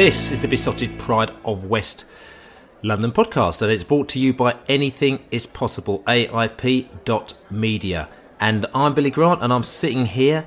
This is the Beesotted Pride of West London podcast, and it's brought to you by Anything Is Possible, AIP.media. And I'm Billy Grant, and I'm sitting here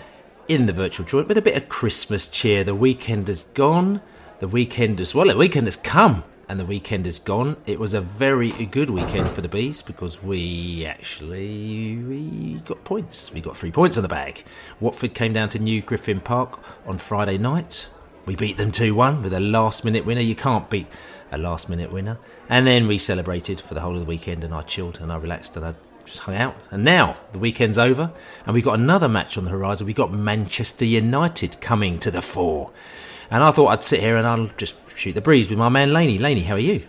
in the virtual joint with a bit of Christmas cheer. The weekend has gone, the weekend as well, the weekend has come, and the weekend is gone. It was a very good weekend for the Bees because we actually we got points. We got three points in the bag. Watford came down to New Griffin Park on Friday night. We beat them 2 1 with a last minute winner. You can't beat a last minute winner. And then we celebrated for the whole of the weekend and I chilled and I relaxed and I just hung out. And now the weekend's over and we've got another match on the horizon. We've got Manchester United coming to the fore. And I thought I'd sit here and I'll just shoot the breeze with my man Laney. Laney, how are you?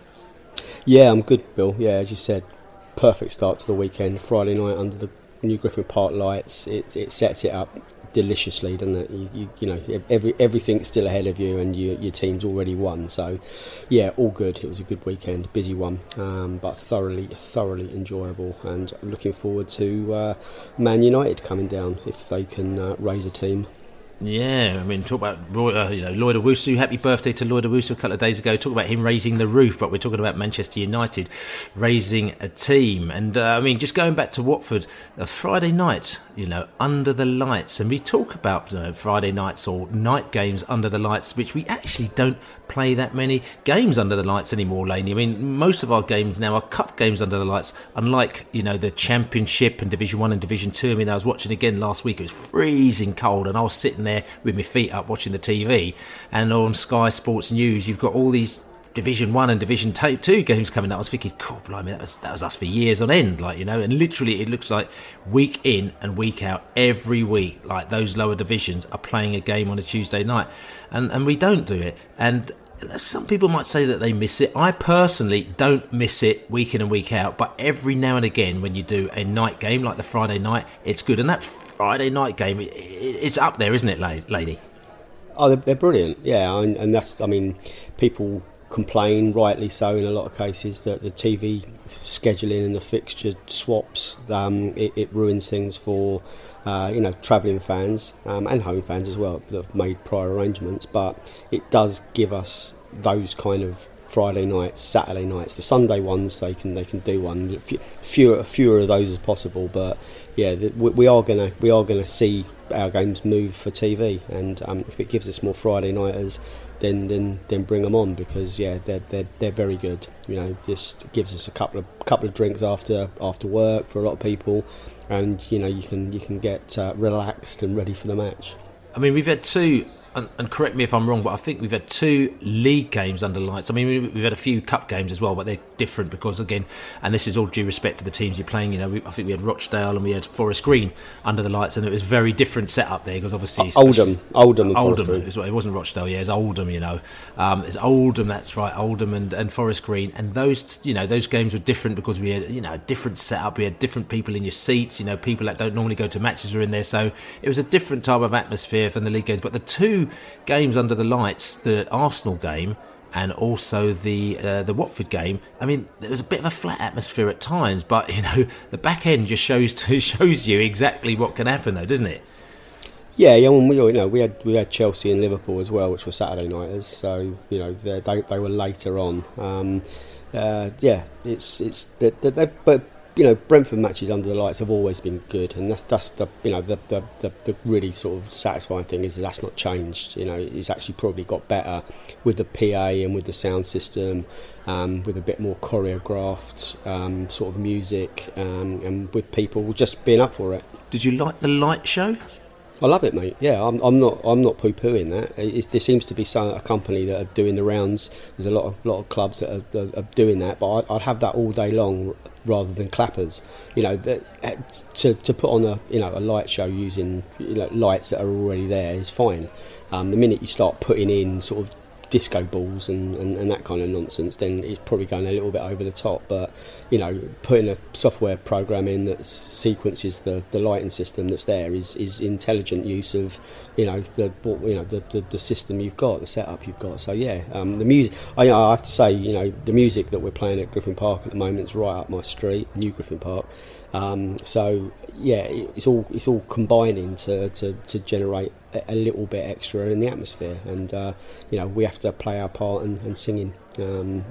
Yeah, I'm good, Bill. Yeah, as you said, perfect start to the weekend. Friday night under the New Griffin Park lights. It, it sets it up deliciously, doesn't it? You, you, you, know, every everything's still ahead of you, and you, your team's already won. So, yeah, all good. It was a good weekend, busy one, um, but thoroughly, thoroughly enjoyable. And looking forward to uh, Man United coming down if they can uh, raise a team. Yeah, I mean, talk about Roy, uh, you know Lloyd Owusu. Happy birthday to Lloyd Owusu a couple of days ago. Talk about him raising the roof, but we're talking about Manchester United raising a team. And uh, I mean, just going back to Watford, a Friday night, you know, under the lights, and we talk about you know, Friday nights or night games under the lights, which we actually don't play that many games under the lights anymore, Laney. I mean, most of our games now are cup games under the lights, unlike you know the Championship and Division One and Division Two. I mean, I was watching again last week; it was freezing cold, and I was sitting there with my feet up watching the TV. And on Sky Sports News, you've got all these Division One and Division Two games coming up. I was thinking, cool, blimey, that was that was us for years on end, like you know. And literally, it looks like week in and week out, every week, like those lower divisions are playing a game on a Tuesday night, and and we don't do it. And some people might say that they miss it. I personally don't miss it week in and week out, but every now and again, when you do a night game like the Friday night, it's good. And that Friday night game, it's up there, isn't it, lady? Oh, they're, brilliant. Yeah, and that's, I mean, people complain, rightly so, in a lot of cases, that the TV scheduling and the fixture swaps um, it, it, ruins things for uh, you know travelling fans um, and home fans as well that have made prior arrangements. But it does give us those kind of Friday nights, Saturday nights. The Sunday ones they can they can do one. Fewer fewer of those as possible, but yeah, we are gonna we are gonna see our games move for TV, and um, if it gives us more Friday nighters, then then then bring them on because yeah, they're they're they're very good. You know, just gives us a couple of couple of drinks after after work for a lot of people, and you know you can you can get uh, relaxed and ready for the match. I mean, we've had two and, and, correct me if I'm wrong, but I think we've had two league games under lights. I mean, we've had a few cup games as well, but they're different because, again, and this is all due respect to the teams you're playing. You know, we, I think we had Rochdale and we had Forest Green under the lights, and it was very different setup there because obviously Oldham, Oldham, Oldham. It, it wasn't Rochdale, yeah, it's Oldham. You know, um, it's Oldham. That's right, Oldham and, and Forest Green, and those you know those games were different because we had you know different setup. We had different people in your seats. You know, people that don't normally go to matches were in there, so it was a different type of atmosphere from the league games. But the two games under the lights, the Arsenal game and also the uh, the Watford game. I mean, there was a bit of a flat atmosphere at times, but you know, the back end just shows to, shows you exactly what can happen, though, doesn't it? Yeah, yeah. Well, we, you know, we had we had Chelsea and Liverpool as well, which were Saturday nighters. So you know, they they were later on. Um, uh, yeah, it's it's they, they, but you know, Brentford matches under the lights have always been good, and that's that's the you know the the, the, the really sort of satisfying thing is that that's not changed. You know, it's actually probably got better with the PA and with the sound system, um, with a bit more choreographed um, sort of music, um, and with people just being up for it. Did you like the light show? I love it, mate. Yeah, I'm, I'm not. I'm not poo-pooing that. It's, there seems to be some, a company that are doing the rounds. There's a lot of lot of clubs that are, are, are doing that, but I, would have that all day long rather than clappers. You know, uh, to to put on a you know a light show using you know, lights that are already there is fine. Um, the minute you start putting in sort of disco balls and, and, and, that kind of nonsense, then it's probably going a little bit over the top. But you know, putting a software program in that sequences the, the lighting system that's there is, is intelligent use of you know the you know the, the, the system you've got, the setup you've got. So yeah, um, the music. I, I have to say, you know, the music that we're playing at Griffin Park at the moment is right up my street, New Griffin Park. Um, so yeah, it's all it's all combining to, to, to generate a little bit extra in the atmosphere, and uh, you know we have to play our part and, and singing, um,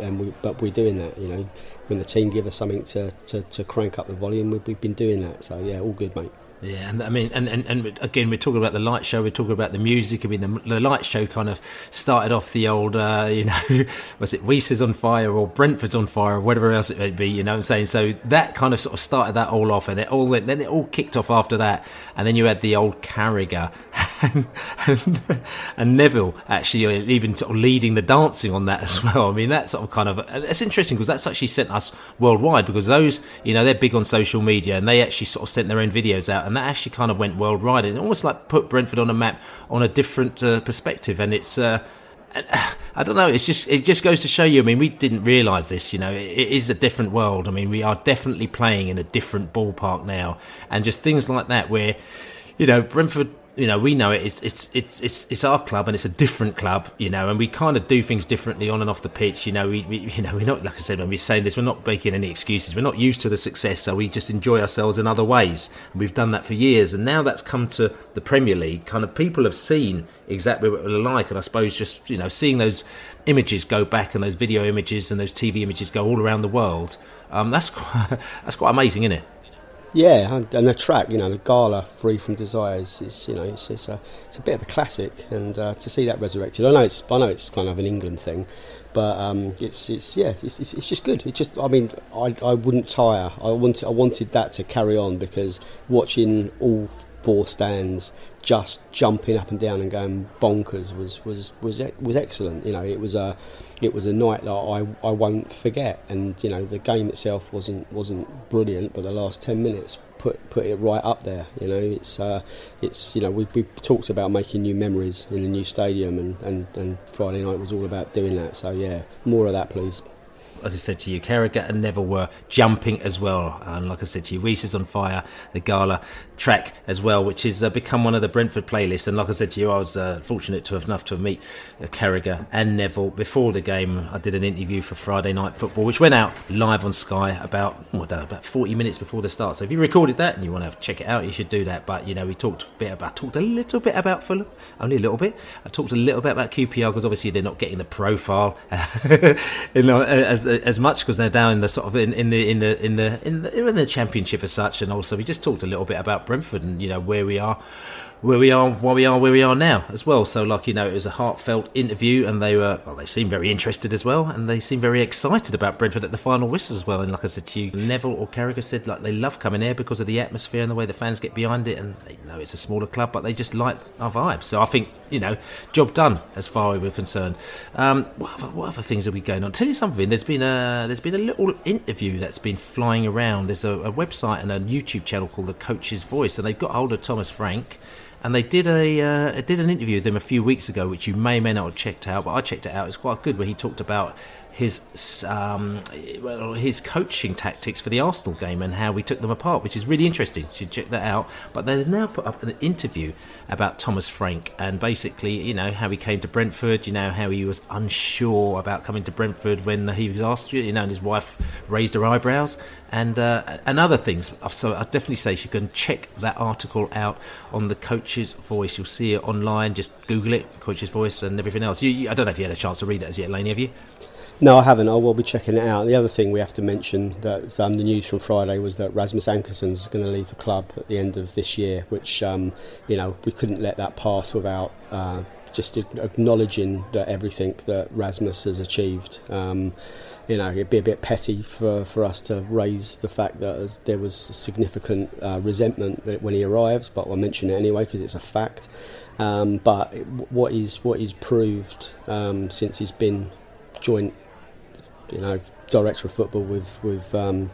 and we, but we're doing that. You know, when the team give us something to, to, to crank up the volume, we've, we've been doing that. So yeah, all good, mate. Yeah, and I mean, and, and, and again, we're talking about the light show. We're talking about the music. I mean, the, the light show kind of started off the old, uh, you know, was it Reese's on fire or Brentford's on fire or whatever else it may be. You know, what I'm saying so that kind of sort of started that all off, and it all went, then it all kicked off after that, and then you had the old Carragher and, and, and Neville actually uh, even sort of leading the dancing on that as well. I mean, that sort of kind of it's interesting because that's actually sent us worldwide because those, you know, they're big on social media and they actually sort of sent their own videos out and that actually kind of went worldwide and almost like put Brentford on a map on a different uh, perspective. And it's, uh, I don't know. It's just it just goes to show you. I mean, we didn't realise this. You know, it, it is a different world. I mean, we are definitely playing in a different ballpark now, and just things like that where, you know, Brentford you know, we know it. It's, it's it's it's it's our club, and it's a different club, you know, and we kind of do things differently on and off the pitch. You know, we, we you know we're not like I said when we're saying this, we're not making any excuses. We're not used to the success, so we just enjoy ourselves in other ways. And we've done that for years, and now that's come to the Premier League. Kind of people have seen exactly what we're like, and I suppose just you know seeing those images go back and those video images and those TV images go all around the world. Um, that's quite, that's quite amazing, isn't it? Yeah, and the track, you know, the Gala "Free from Desires" is, you know, it's, it's a it's a bit of a classic, and uh, to see that resurrected, I know it's I know it's kind of an England thing, but um, it's it's yeah, it's, it's, it's, just good. It's just, I mean, I, I wouldn't tire. I wanted I wanted that to carry on because watching all four stands just jumping up and down and going bonkers was was was was excellent. You know, it was a it was a night that I, I won't forget. And you know, the game itself wasn't wasn't brilliant, but the last ten minutes put put it right up there. You know, it's uh, it's you know we we talked about making new memories in the new stadium, and, and, and Friday night was all about doing that. So yeah, more of that, please like I said to you, Carragher and Neville were jumping as well. And like I said to you, Reese is on fire, the Gala track as well, which has uh, become one of the Brentford playlists. And like I said to you, I was uh, fortunate to have enough to meet uh, Carragher and Neville before the game. I did an interview for Friday Night Football, which went out live on Sky about oh, about 40 minutes before the start. So if you recorded that and you want to check it out, you should do that. But you know, we talked a bit about, talked a little bit about Fulham, only a little bit. I talked a little bit about QPR because obviously they're not getting the profile you know, as as much because they're down in the sort of in, in the in the in the in the in the championship as such, and also we just talked a little bit about Brentford and you know where we are where we are, where we are, where we are now as well. So, like you know, it was a heartfelt interview, and they were well, they seemed very interested as well, and they seemed very excited about Brentford at the final whistle as well. And like I said to you, Neville or Carragher said like they love coming here because of the atmosphere and the way the fans get behind it, and they know it's a smaller club, but they just like our vibe. So I think you know, job done as far as we're concerned. Um, what, other, what other things are we going on? Tell you something. There's been a there's been a little interview that's been flying around. There's a, a website and a YouTube channel called The Coach's Voice, and they've got hold of Thomas Frank and they did a uh, did an interview with him a few weeks ago, which you may or may not have checked out, but I checked it out. It's quite good, where he talked about his um, well, his coaching tactics for the Arsenal game and how we took them apart, which is really interesting. You should check that out. But they've now put up an interview about Thomas Frank and basically, you know, how he came to Brentford. You know, how he was unsure about coming to Brentford when he was asked. You know, and his wife raised her eyebrows and uh, and other things. So I definitely say you can check that article out on the Coach's Voice. You'll see it online. Just Google it, Coach's Voice, and everything else. You, you, I don't know if you had a chance to read that as yet, Laney. Have you? No, I haven't. I will be checking it out. The other thing we have to mention that um, the news from Friday was that Rasmus Ankersen's going to leave the club at the end of this year, which um, you know we couldn't let that pass without uh, just acknowledging that everything that Rasmus has achieved. Um, you know, it'd be a bit petty for, for us to raise the fact that there was significant uh, resentment when he arrives, but I'll mention it anyway because it's a fact. Um, but what he's what he's proved um, since he's been joint you know director of football with with um,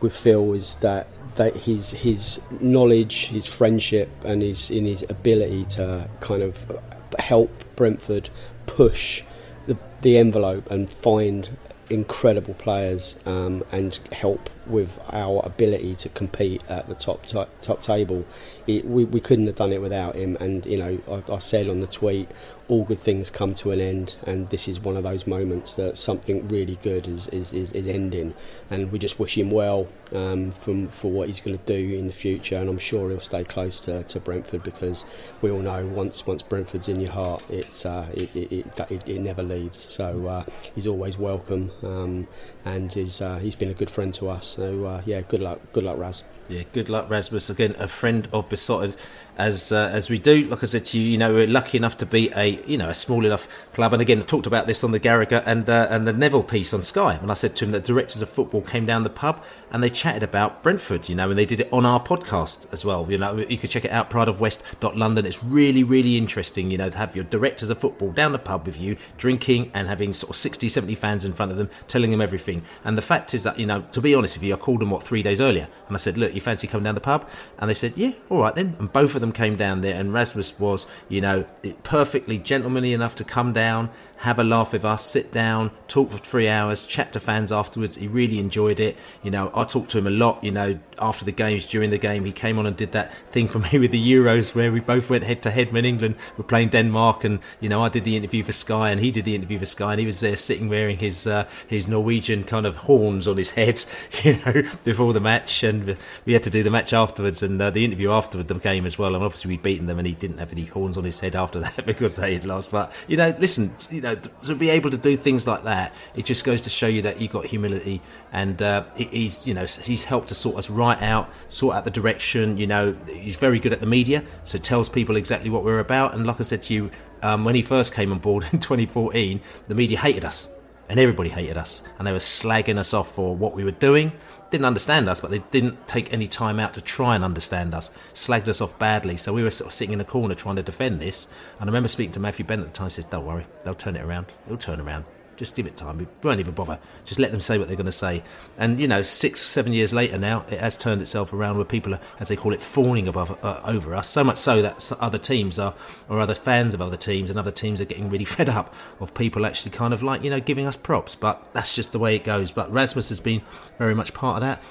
with Phil is that that his his knowledge, his friendship, and his in his ability to kind of help Brentford push the the envelope and find incredible players um, and help with our ability to compete at the top top, top table. It, we, we couldn't have done it without him. And you know, I, I, said on the tweet, all good things come to an end, and this is one of those moments that something really good is is, is, is ending. And we just wish him well um, from for what he's going to do in the future. And I'm sure he'll stay close to, to Brentford because we all know once once Brentford's in your heart, it's uh, it, it, it, it, never leaves. So uh, he's always welcome, um, and he's uh, he's been a good friend to us. So uh, yeah, good luck, good luck, Raz. Yeah, good luck, Rasmus. Again, a friend of Beesotted, as uh, as we do. Like I said to you, you know, we're lucky enough to be a you know a small enough club. And again, I talked about this on the Carragher and uh, and the Neville piece on Sky. When I said to him that directors of football came down the pub and they chatted about Brentford, you know, and they did it on our podcast as well. You know, you could check it out, prideofwest.london. It's really, really interesting, you know, to have your directors of football down the pub with you, drinking and having sort of 60, 70 fans in front of them, telling them everything. And the fact is that, you know, to be honest with you, I called them, what, three days earlier. And I said, look, you fancy coming down the pub? And they said, yeah, all right then. And both of them came down there, and Rasmus was, you know, perfectly gentlemanly enough to come down have a laugh with us, sit down, talk for three hours, chat to fans afterwards. He really enjoyed it. You know, I talked to him a lot, you know, after the games, during the game. He came on and did that thing for me with the Euros where we both went head to head when England were playing Denmark. And, you know, I did the interview for Sky and he did the interview for Sky and he was there sitting wearing his, uh, his Norwegian kind of horns on his head, you know, before the match. And we had to do the match afterwards and uh, the interview afterwards, the game as well. And obviously we'd beaten them and he didn't have any horns on his head after that because they had lost. But, you know, listen, you know, know, to be able to do things like that, it just goes to show you that you've got humility. And uh, he's, you know, he's helped to sort us right out, sort out the direction. You know, he's very good at the media, so tells people exactly what we're about. And like I said to you, um, when he first came on board in 2014, the media hated us and everybody hated us and they were slagging us off for what we were doing didn't understand us but they didn't take any time out to try and understand us. Slagged us off badly. So we were sort of sitting in a corner trying to defend this. And i remember speaking to Matthew Benham at the time. He says don't worry. They'll turn it around. It'll turn around just give it time. We won't even bother. Just let them say what they're going to say. And you know, six, seven years later now, it has turned itself around where people are, as they call it, fawning above uh, over us. So much so that other teams are, or other fans of other teams, and other teams are getting really fed up of people actually kind of like you know giving us props. But that's just the way it goes. But Rasmus has been very much part of that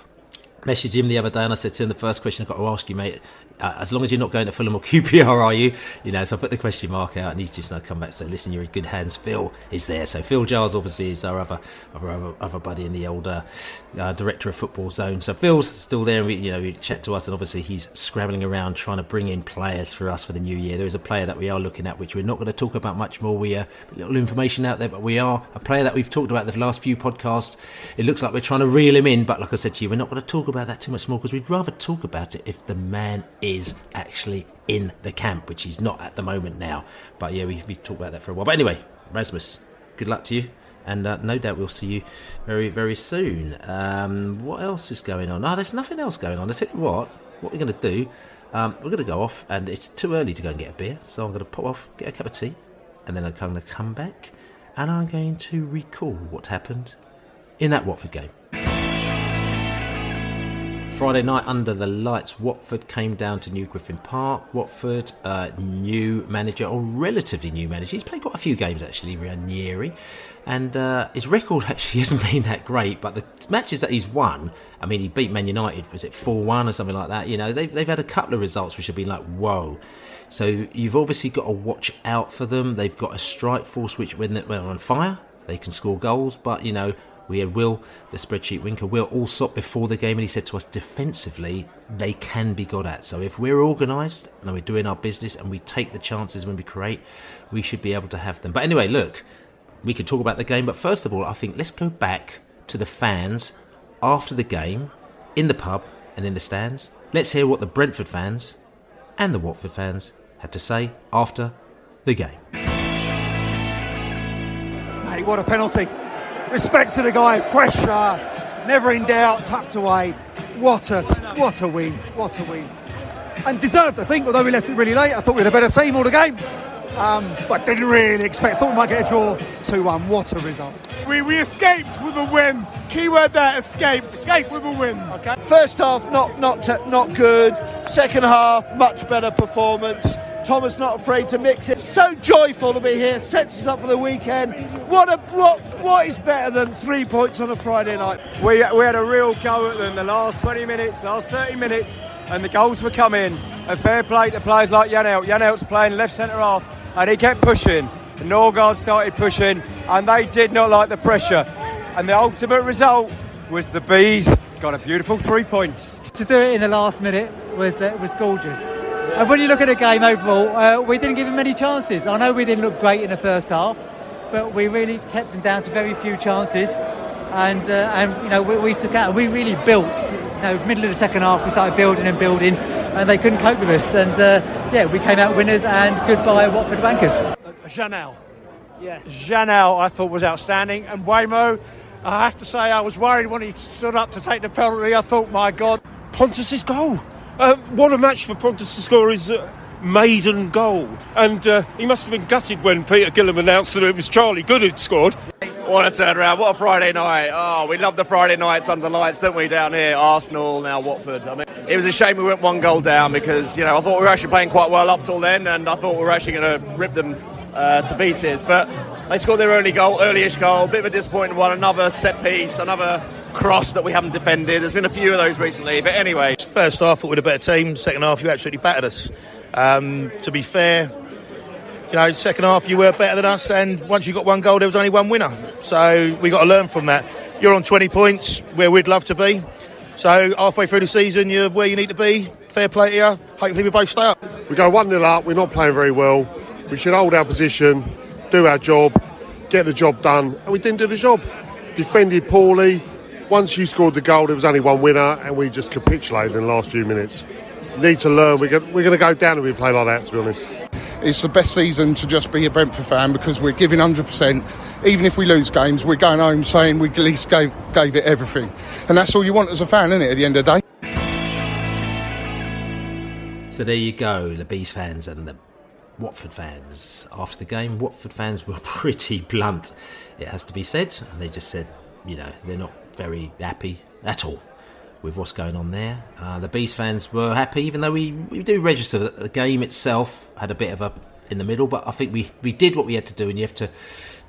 messaged him the other day and I said to him, the first question I've got to ask you, mate, uh, as long as you're not going to Fulham or QPR, are you? You know, so I put the question mark out and he's just now come back. So listen, you're in good hands. Phil is there. So Phil Giles obviously is our other other, other, other buddy in the old uh, uh, director of football zone. So Phil's still there. And we, you know, we chat to us and obviously he's scrabbling around trying to bring in players for us for the new year. There is a player that we are looking at, which we're not going to talk about much more. We uh, little information out there, but we are a player that we've talked about the last few podcasts. It looks like we're trying to reel him in, but like I said to you, we're not going to talk about that too much more because we'd rather talk about it if the man is actually in the camp, which he's not at the moment now. But yeah, we, we've talked about that for a while. But anyway, Rasmus, good luck to you. And uh, no doubt we'll see you very, very soon. Um, what else is going on? Oh, there's nothing else going on. I tell you what, what we're going to do, um, we're going to go off, and it's too early to go and get a beer. So I'm going to pop off, get a cup of tea, and then I'm going to come back, and I'm going to recall what happened in that Watford game. Friday night under the lights, Watford came down to New Griffin Park. Watford, uh, new manager, or relatively new manager. He's played quite a few games actually, Ranieri. And uh, his record actually hasn't been that great, but the matches that he's won, I mean, he beat Man United, was it 4 1 or something like that? You know, they've, they've had a couple of results which have been like, whoa. So you've obviously got to watch out for them. They've got a strike force which, when they're on fire, they can score goals, but, you know, we had Will, the spreadsheet winker, Will all Allsopp before the game, and he said to us defensively, they can be got at. So if we're organised and we're doing our business and we take the chances when we create, we should be able to have them. But anyway, look, we could talk about the game, but first of all, I think let's go back to the fans after the game in the pub and in the stands. Let's hear what the Brentford fans and the Watford fans had to say after the game. Mate, what a penalty. Respect to the guy, pressure, never in doubt, tucked away. What a what a win, what a win. And deserved, I think, although we left it really late. I thought we had a better team all the game. Um, but didn't really expect. Thought we might get a draw 2 1. What a result. We, we escaped with a win. Keyword there, escaped. Escaped with a win. Okay. First half, not not not good. Second half, much better performance. Thomas not afraid to mix it. So joyful to be here. Sets us up for the weekend. What a what what is better than three points on a Friday night? We, we had a real go at them the last 20 minutes, last 30 minutes, and the goals were coming. A fair play to players like Janelt. Janelt's playing left centre half and he kept pushing. The Nørgaard started pushing, and they did not like the pressure. And the ultimate result was the bees got a beautiful three points. To do it in the last minute was uh, was gorgeous. And when you look at the game overall, uh, we didn't give him many chances. I know we didn't look great in the first half, but we really kept them down to very few chances. And uh, and you know we, we took out. We really built. You know, middle of the second half, we started building and building and they couldn't cope with us. And uh, yeah, we came out winners and goodbye Watford Wankers. Janelt. Yeah, Janelt I thought was outstanding. And Mbeumo, I have to say, I was worried when he stood up to take the penalty. I thought, my God. Pontus's goal. Uh, what a match for Pontus to score his uh, maiden goal. And uh, he must have been gutted when Peter Gilham announced that it was Charlie Goode who'd scored. What a turnaround. What a Friday night. Oh, we love the Friday nights under the lights, don't we, down here? Arsenal, now Watford. I mean, it was a shame we went one goal down because, you know, I thought we were actually playing quite well up till then and I thought we were actually going to rip them uh, to pieces. But they scored their only goal, early-ish goal. Bit of a disappointing one. Another set piece, another cross that we haven't defended. There's been a few of those recently. But anyway. First half, we were a better team. Second half, you absolutely battered us. Um, to be fair, you know, second half you were better than us, and once you got one goal, there was only one winner. So we got to learn from that. You're on 20 points, where we'd love to be. So halfway through the season, you're where you need to be. Fair play to you. Hopefully we both stay up. We go 1 0 up, we're not playing very well. We should hold our position, do our job, get the job done, and we didn't do the job. Defended poorly. Once you scored the goal, there was only one winner, and we just capitulated in the last few minutes. Need to learn. We're going to go down if we play like that, to be honest it's the best season to just be a Brentford fan because we're giving 100%. Even if we lose games, we're going home saying we at least gave, gave it everything. And that's all you want as a fan, isn't it, at the end of the day? So there you go, the Bees fans and the Watford fans. After the game, Watford fans were pretty blunt, it has to be said. And they just said, you know, they're not very happy at all with what's going on there. Uh, the Beast fans were happy, even though we, we do register that the game itself had a bit of a in the middle, but I think we, we did what we had to do, and you have to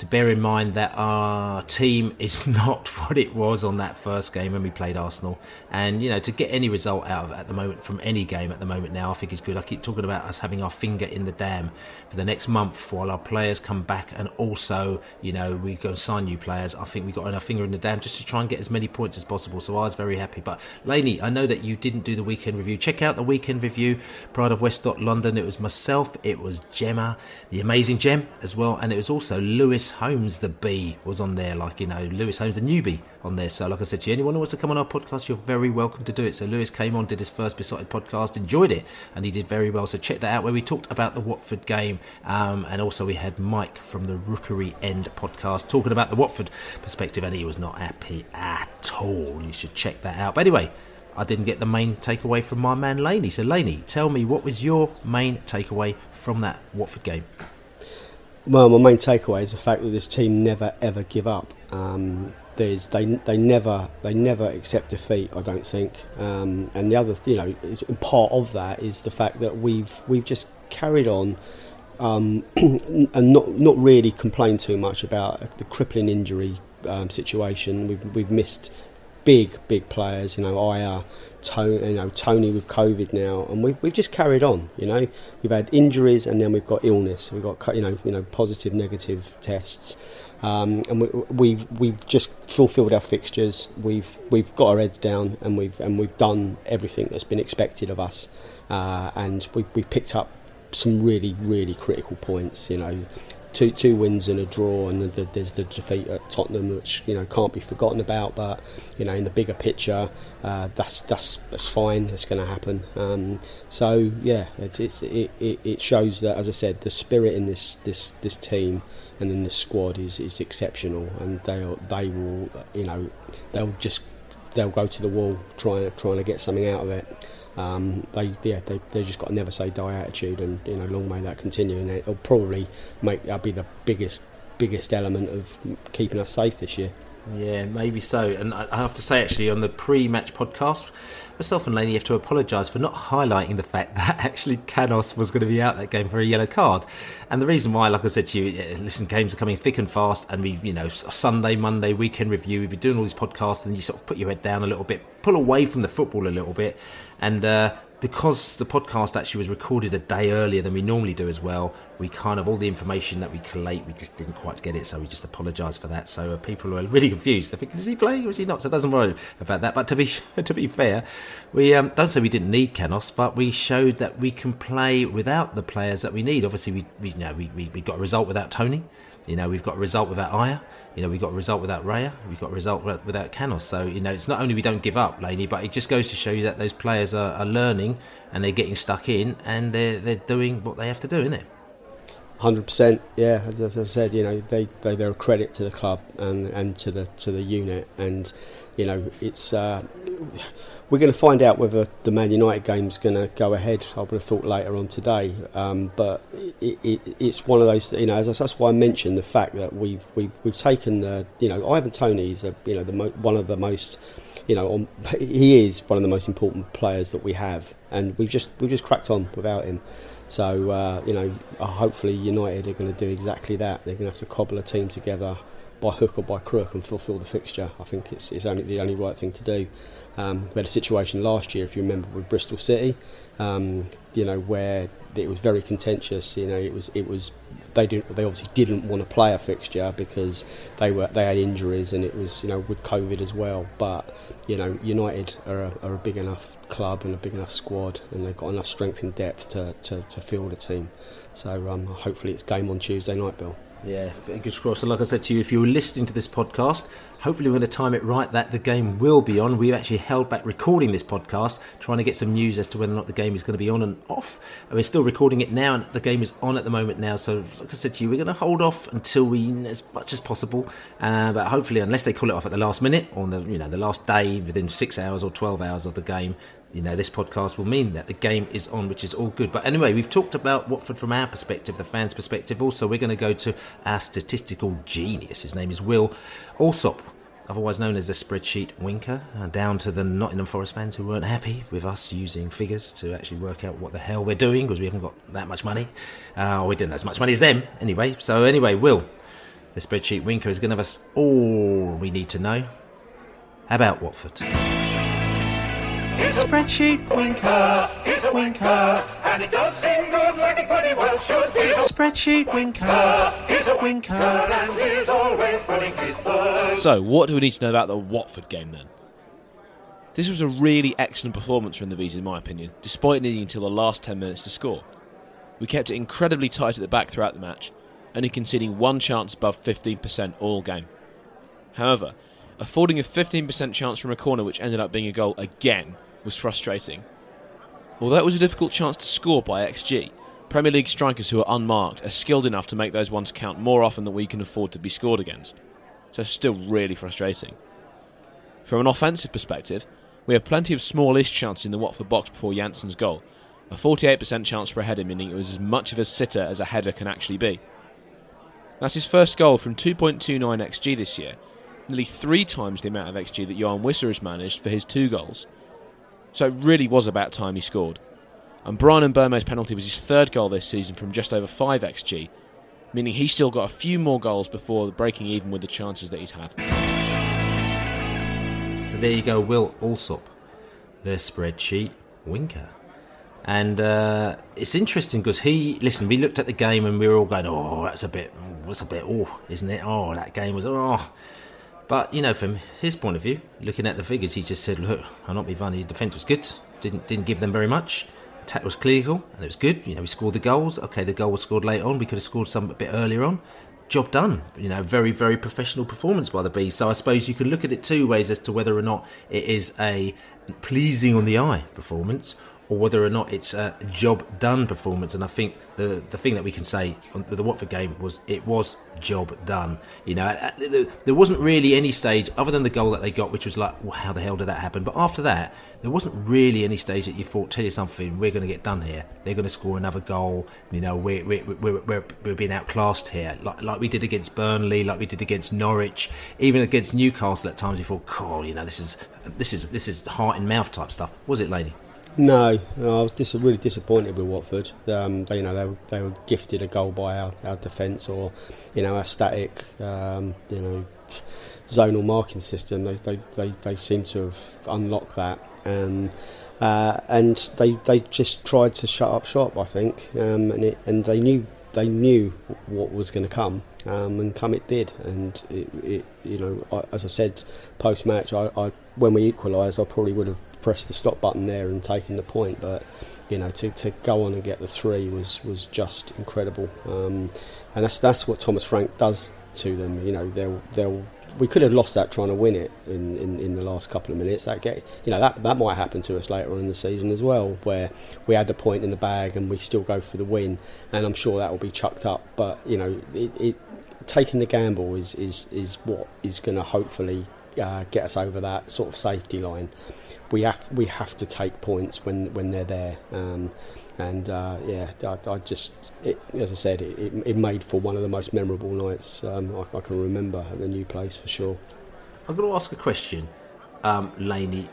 to bear in mind that our team is not what it was on that first game when we played Arsenal. And, you know, to get any result out of at the moment from any game at the moment now, I think is good. I keep talking about us having our finger in the dam for the next month while our players come back and also, you know, we go and sign new players. I think we got our finger in the dam just to try and get as many points as possible. So I was very happy. But, Laney, I know that you didn't do the weekend review. Check out the weekend review, Pride of West London. It was myself, it was Gemma, the amazing Gem as well, and it was also Lewis Holmes, the bee, was on there. Like, you know, Lewis Holmes, the newbie on there. So, like I said to you, anyone who wants to come on our podcast, you're very welcome to do it. So, Lewis came on, did his first Beesotted podcast, enjoyed it, and he did very well. So, check that out where we talked about the Watford game. Um, and also, we had Mike from the Rookery End podcast talking about the Watford perspective, and he was not happy at all. You should check that out. But anyway, I didn't get the main takeaway from my man Laney. So, Laney, tell me what was your main takeaway from that Watford game? Well, my main takeaway is the fact that this team never ever give up. Um, there's they they never they never accept defeat. I don't think. Um, and the other, you know, part of that is the fact that we've we've just carried on. Um, and not not really complained too much about the crippling injury um, situation. We've we've missed big big players. You know, Ajer, Tony, you know Tony with COVID now, and we've we've just carried on. You know, we've had injuries and then we've got illness. We've got you know you know positive negative tests. Um, and we, we've we've just fulfilled our fixtures. We've we've got our heads down, and we've and we've done everything that's been expected of us. Uh, and we we picked up some really really critical points. You know, two two wins and a draw, and the, the, there's the defeat at Tottenham, which you know can't be forgotten about. But you know, in the bigger picture, uh, that's that's that's fine. It's going to happen. Um, so yeah, it, it, it it shows that, as I said, the spirit in this this this team and in the squad is is exceptional, and they they will you know they'll just they'll go to the wall trying trying to get something out of it. Um, they yeah they they just got a never say die attitude, and you know long may that continue, and it'll probably make that be the biggest biggest element of keeping us safe this year. Yeah, maybe so. And I have to say, actually, on the pre-match podcast, myself and Laney have to apologise for not highlighting the fact that actually Canos was going to be out that game for a yellow card. And the reason why, like I said to you, listen, games are coming thick and fast, and we, you know, Sunday, Monday, weekend review, we've been doing all these podcasts, and you sort of put your head down a little bit, pull away from the football a little bit, and uh, because the podcast actually was recorded a day earlier than we normally do as well, we kind of all the information that we collate, we just didn't quite get it, so we just apologise for that. So uh, people are really confused. They're thinking, is he playing or is he not? So it doesn't worry about that. But to be to be fair, we um, don't say we didn't need Canos, but we showed that we can play without the players that we need. Obviously, we we you know we, we, we got a result without Tony. You know, we've got a result without Ajer. You know, we got a result without Raya. We got a result without Canos. So you know, it's not only we don't give up, Laney, but it just goes to show you that those players are, are learning and they're getting stuck in and they're they're doing what they have to do, isn't it? Hundred percent, yeah. As, I said, you know, they, they they're a credit to the club and, and to the to the unit, and you know, it's uh, we're going to find out whether the Man United game's going to go ahead. I would have thought later on today, um, but it, it, it's one of those. You know, as that's why I mentioned the fact that we've we've we've taken the. You know, Ivan Toney is a, you know the mo- one of the most. You know, on, he is one of the most important players that we have, and we've just we've just cracked on without him. So uh, you know, hopefully United are going to do exactly that. They're going to have to cobble a team together by hook or by crook and fulfil the fixture. I think it's, it's only the only right thing to do. Um, we had a situation last year, if you remember, with Bristol City, um, you know, where it was very contentious. You know, it was it was they didn't they obviously didn't want to play a fixture because they were they had injuries and it was you know with COVID as well. But you know, United are a, are a big enough club and a big enough squad, and they've got enough strength and depth to, to, to field a team. So um, hopefully it's game on Tuesday night, Bill. Yeah, fingers crossed. So like I said to you, if you were listening to this podcast, hopefully we're going to time it right that the game will be on. We've actually held back recording this podcast, trying to get some news as to whether or not the game is going to be on and off. And we're still recording it now, and the game is on at the moment now. So, like I said to you, we're going to hold off until we, as much as possible. Uh, but hopefully, unless they call it off at the last minute or the you know the last day within six hours or twelve hours of the game, you know, this podcast will mean that the game is on, which is all good. But anyway, we've talked about Watford from our perspective, the fans' perspective. Also, we're going to go to our statistical genius. His name is Will Allsopp, otherwise known as the spreadsheet winker, uh, down to the Nottingham Forest fans who weren't happy with us using figures to actually work out what the hell we're doing because we haven't got that much money. Uh, or we didn't have as much money as them, anyway. So, anyway, Will, the spreadsheet winker, is going to give us all we need to know about Watford. Spreadsheet winker, he's a winker, and it does seem good like it pretty well should. He's a spreadsheet winker, he's a winker, and he's always putting his foot. So, what do we need to know about the Watford game then? This was a really excellent performance from the Bees, in my opinion, despite needing until the last 10 minutes to score. We kept it incredibly tight at the back throughout the match, only conceding one chance above 15% all game. However, affording a 15% chance from a corner which ended up being a goal again was frustrating. Although it was a difficult chance to score by XG, Premier League strikers who are unmarked are skilled enough to make those ones count more often than we can afford to be scored against. So it's still really frustrating. From an offensive perspective, we have plenty of smallish chances in the Watford box before Jansson's goal, a 48% chance for a header, meaning it was as much of a sitter as a header can actually be. That's his first goal from 2.29 xg this year, nearly three times the amount of XG that Yoane Wissa has managed for his two goals. So it really was about time he scored. And Bryan Mbeumo's penalty was his third goal this season from just over 5 XG, meaning he's still got a few more goals before breaking even with the chances that he's had. So there you go, Will Allsopp, the spreadsheet winker. And uh, it's interesting because he, listen, we looked at the game and we were all going, oh, that's a bit, that's a bit, oh, isn't it? Oh, that game was, oh. But, you know, from his point of view, looking at the figures, he just said, look, I'll not be funny, defence was good, didn't, didn't give them very much. Attack was clinical and it was good. You know, we scored the goals. Okay, the goal was scored late on. We could have scored some a bit earlier on job done. You know, very, very professional performance by the Bees. So I suppose you can look at it two ways as to whether or not it is a pleasing on the eye performance or whether or not it's a job done performance. And I think the the thing that we can say on the Watford game was it was job done. You know, uh, there wasn't really any stage other than the goal that they got, which was like, well, how the hell did that happen? But after that, there wasn't really any stage that you thought, tell you something, we're going to get done here. They're going to score another goal. You know, we're we're, we're, we're, we're being outclassed here, like like we did against Burnley, like we did against Norwich, even against Newcastle. At times, you thought, cool, you know, this is this is this is heart and mouth type stuff. Was it, Laney? No, no, I was dis- really disappointed with Watford. Um, they, you know, they, were- they were gifted a goal by our, our defence or, you know, our static, um, you know, zonal marking system. They, they, they, they seem to have unlocked that, and uh, and they they just tried to shut up shop. I think, um, and it, and they knew they knew what was going to come, um, and come it did. And it, it you know, I, as I said post match, I, I when we equalised, I probably would have pressed the stop button there and taken the point, but you know, to, to go on and get the three was, was just incredible. Um, and that's that's what Thomas Frank does to them. You know, they'll they'll we could have lost that trying to win it in, in, in the last couple of minutes. That get you know that that might happen to us later on in the season as well, where we had the point in the bag and we still go for the win. And I'm sure that will be chucked up. But you know, it, it taking the gamble is is is what is going to hopefully uh, get us over that sort of safety line. We have we have to take points when when they're there. Um, and uh, yeah, I, I just, it, as I said, it, it, made for one of the most memorable nights um, I, I can remember at the new place for sure. I'm going to ask a question, um, Laney.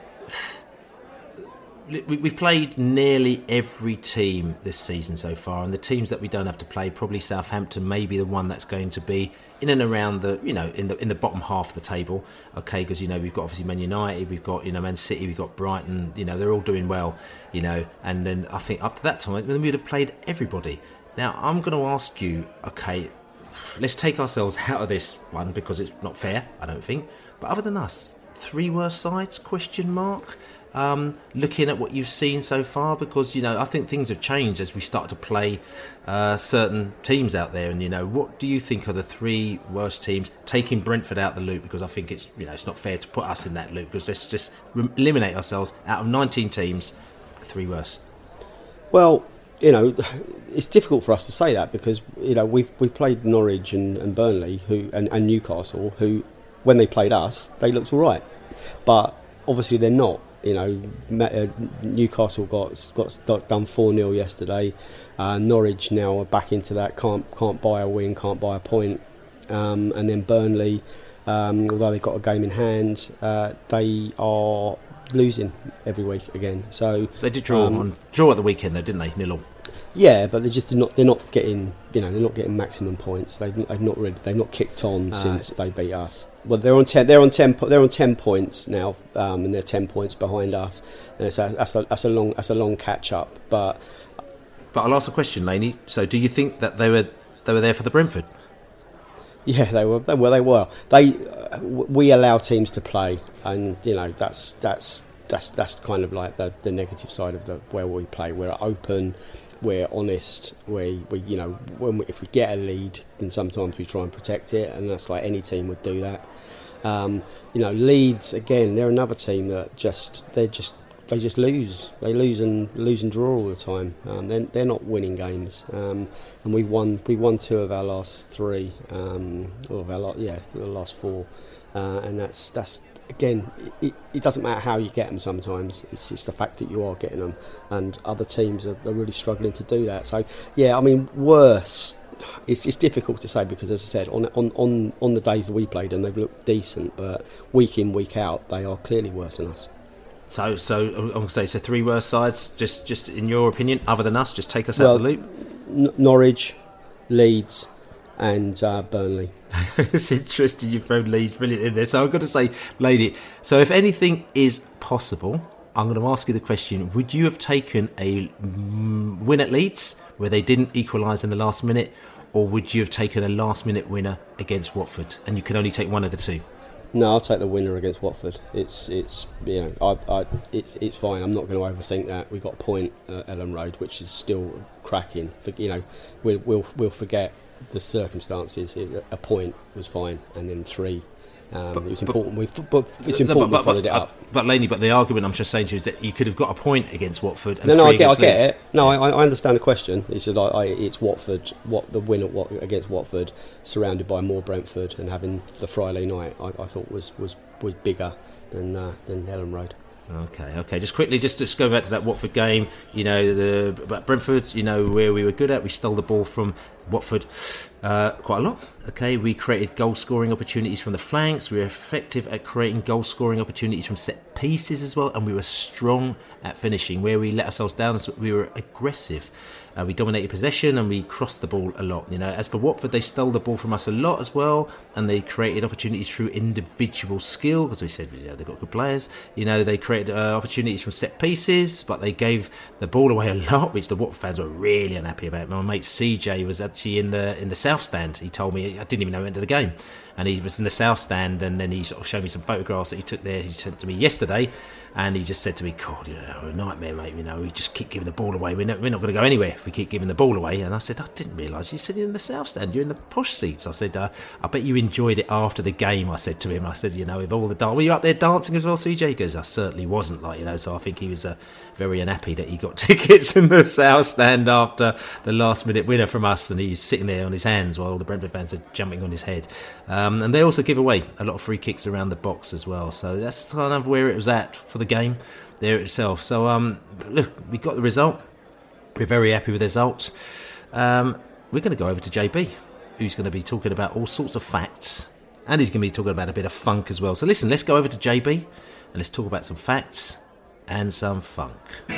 We- We've played nearly every team this season so far, and the teams that we don't have to play, probably Southampton, may be the one that's going to be in and around the, you know, in the in the bottom half of the table. Okay, because you know we've got obviously Man United, we've got you know Man City, we've got Brighton. You know they're all doing well. You know, and then I think up to that time, then we'd have played everybody. Now I'm going to ask you, okay, let's take ourselves out of this one because it's not fair, I don't think. But other than us, three worst sides? Question mark. Um, looking at what you've seen so far, because you know I think things have changed as we start to play uh, certain teams out there. And you know, what do you think are the three worst teams? Taking Brentford out the loop because I think it's you know it's not fair to put us in that loop because let's just eliminate ourselves out of 19 teams, three worst. Well, you know, it's difficult for us to say that because you know we've we played Norwich and, and Burnley who and, and Newcastle who, when they played us, they looked all right, but obviously they're not. You know, uh, Newcastle got got, done four 0 yesterday. Uh, Norwich now are back into that can't can't buy a win, can't buy a point, um, and then Burnley, um, although they've got a game in hand, uh, they are losing every week again. So They did draw um, on draw at the weekend though, didn't they? Nil all. yeah, but they're just not they're not getting you know they're not getting maximum points. They've, they've not really they've not kicked on Ah. since they beat us. Well, they're on ten. They're on ten. They're on ten points now, um, and they're ten points behind us. And so that's a, that's a long that's a long catch up. But But I'll ask a question, Laney. So, do you think that they were they were there for the Brentford? yeah, they were. They, well, they were. They uh, we allow teams to play, and you know that's that's that's that's kind of like the, the negative side of the where we play. We're open. We're honest. We, we you know, when we, if we get a lead, then sometimes we try and protect it, and that's like any team would do that. Um, you know, Leeds again. They're another team that just they just they just lose. They lose and lose and draw all the time. Um, they're, they're not winning games, um, and we won we won two of our last three, um, or of our lot, yeah, the last four, uh, and that's that's again. It, it doesn't matter how you get them. Sometimes it's just the fact that you are getting them, and other teams are, are really struggling to do that. So yeah, I mean, worst. It's, it's difficult to say because, as I said, on, on, on, on the days that we played and they've looked decent, but week in, week out, they are clearly worse than us. So, so I'm going to say, so three worst sides, just, just in your opinion, other than us, just take us Well, out of the loop. N- Norwich, Leeds, and uh, Burnley. it's interesting you've thrown Leeds brilliant in there. So I've got to say, lady. So if anything is possible, I'm going to ask you the question: Would you have taken a win at Leeds where they didn't equalise in the last minute, or would you have taken a last-minute winner against Watford and you can only take one of the two? No, I'll take the winner against Watford. It's it's you know I, I it's it's fine. I'm not going to overthink that. We got a point at Elland Road, which is still cracking. For, you know, we'll we'll we'll forget the circumstances. A point was fine, and then three. Um, it was important. we but it's important but, we followed but, it up. But, Laney, but the argument I'm just saying to you is that you could have got a point against Watford and No, no, three I get, I get Leeds. it. No, I, I understand the question. It's just I, I, it's Watford, what the win at what against Watford, surrounded by more Brentford, and having the Friday night, I, I thought was was was bigger than uh, than Elland Road. Okay, okay. Just quickly, just just go back to that Watford game. You know, the Brentford. You know where we were good at. We stole the ball from Watford uh, quite a lot. Okay, we created goal scoring opportunities from the flanks. We were effective at creating goal scoring opportunities from set pieces as well, and we were strong at finishing. Where we let ourselves down, we were aggressive. Uh, we dominated possession and we crossed the ball a lot. You know, as for Watford, they stole the ball from us a lot as well, and they created opportunities through individual skill because we said they've got good players. You know, they created uh, opportunities from set pieces, but they gave the ball away a lot, which the Watford fans were really unhappy about. My mate CJ was actually in the in the south stand. He told me I didn't even know he entered the game. And he was in the south stand, and then he sort of showed me some photographs that he took there. He sent to me yesterday, and he just said to me, "God, you know, a nightmare, mate. You know, we just keep giving the ball away. We're not, we're not going to go anywhere if we keep giving the ball away." And I said, "I didn't realise you're in the south stand. You're in the posh seats." I said, uh, "I bet you enjoyed it after the game." I said to him, "I said, you know, with all the dance, were you up there dancing as well, CJ?" Goes, "I certainly wasn't." Like you know, so I think he was uh, very unhappy that he got tickets in the south stand after the last minute winner from us, and he's sitting there on his hands while all the Brentford fans are jumping on his head. Um, and they also give away a lot of free kicks around the box as well. So that's kind of where it was at for the game there itself. So um, look, we got the result. We're very happy with the result. Um, we're going to go over to JB, who's going to be talking about all sorts of facts, and he's going to be talking about a bit of funk as well. So listen, let's go over to JB and let's talk about some facts and some funk. Are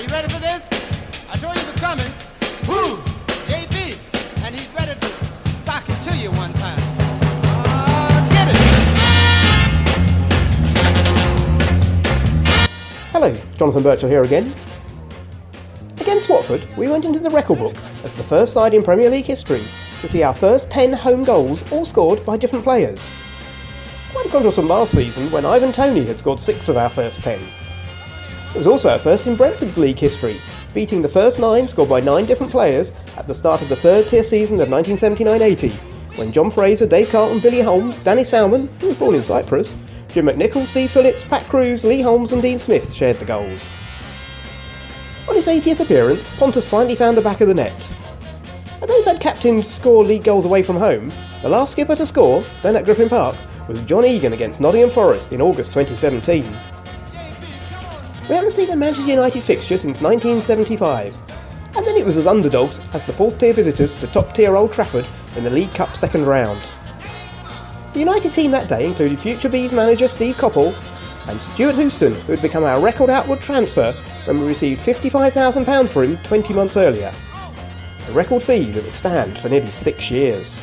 you ready for this? I told you it was coming. Who? JB. And he's ready to sock it to you one Jonathan Burchill here again. Against Watford, we went into the record book as the first side in Premier League history to see our first 10 home goals all scored by different players. Quite a contrast from last season when Ivan Toney had scored six of our first 10. It was also our first in Brentford's league history, beating the first nine scored by nine different players at the start of the third tier season of 1979-80, when John Fraser, Dave Carlton, Billy Holmes, Danny Salmon, who was born in Cyprus, Jim McNichol, Steve Phillips, Pat Kruse, Lee Holmes and Dean Smith shared the goals. On his 80th appearance, Pontus finally found the back of the net. And they've had captains score league goals away from home, the last skipper to score, then at Griffin Park, was John Egan against Nottingham Forest in August 2017. We haven't seen a Manchester United fixture since 1975, and then it was as underdogs as the fourth tier visitors to top tier Old Trafford in the League Cup second round. The United team that day included future Bees manager Steve Coppell and Stewart Houston, who had become our record outward transfer when we received £55,000 for him 20 months earlier. A record fee that would stand for nearly six years.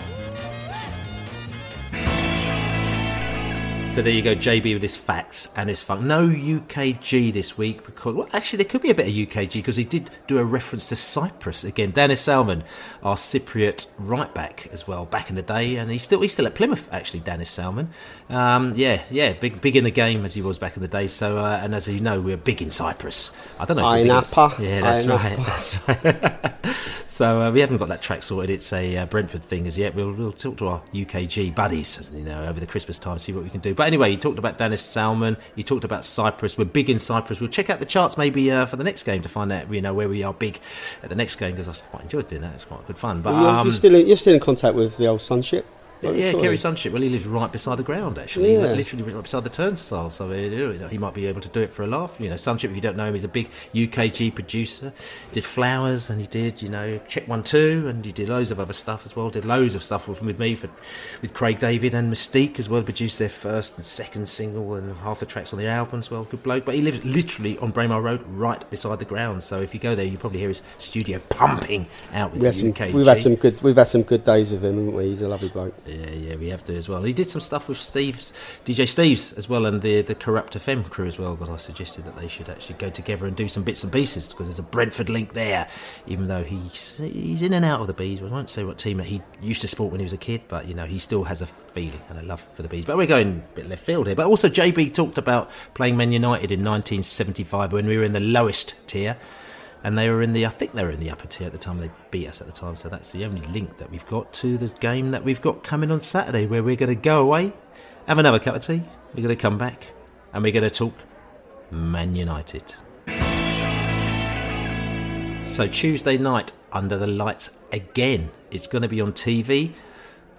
So there you go, JB with his facts and his funk. No UKG this week because, well, actually, there could be a bit of UKG because he did do a reference to Cyprus again. Dennis Salmon, our Cypriot right back as well, back in the day, and he's still he's still at Plymouth actually. Dennis Salmon, um, yeah, yeah, big big in the game as he was back in the day. So, uh, and as you know, we're big in Cyprus. I don't know. If we're big in- Ayia Napa. Yeah, that's right. That's right. so uh, we haven't got that track sorted. It's a uh, Brentford thing as yet. We'll we'll talk to our UKG buddies, you know, over the Christmas time, see what we can do. But anyway, you talked about Dennis Salmon. You talked about Cyprus. We're big in Cyprus. We'll check out the charts maybe uh, for the next game to find out, you know, where we are big at the next game because I quite enjoyed doing that. It's quite good fun. But you're, um, you're still in, you're still in contact with the old Sunship. Yeah. Ceri Sunship. Well, he lives right beside the ground, actually. Yeah. Literally right beside the turnstile. So uh, you know, he might be able to do it for a laugh. You know, Sunship, if you don't know him, he's a big UKG producer. He Did Flowers and he did, you know, Check One Two, and he did loads of other stuff as well. Did loads of stuff with, with me for with Craig David and Mis-Teeq as well. Produced their first and second single and half the tracks on the album as well. Good bloke. But he lives literally on Braemar Road, right beside the ground. So if you go there, you probably hear his studio pumping out with We the some, UKG. we've had some good we've had some good days with him, haven't we? He's a lovely bloke. Yeah, yeah, yeah, we have to as well. He did some stuff with Steve's DJ Steve's as well, and the the Corrupt FM crew as well. Because I suggested that they should actually go together and do some bits and pieces because there's a Brentford link there. Even though he's he's in and out of the bees, I won't say what team he used to support when he was a kid, but you know he still has a feeling and a love for the bees. But we're going a bit left field here. But also JB talked about playing Man United in 1975 when we were in the lowest tier and they were in the I think they were in the upper tier at the time. They beat us at the time. So that's the only link that we've got to the game that we've got coming on Saturday where we're going to go away have another cup of tea. We're going to come back and we're going to talk Man United. So Tuesday night under the lights again. It's going to be on TV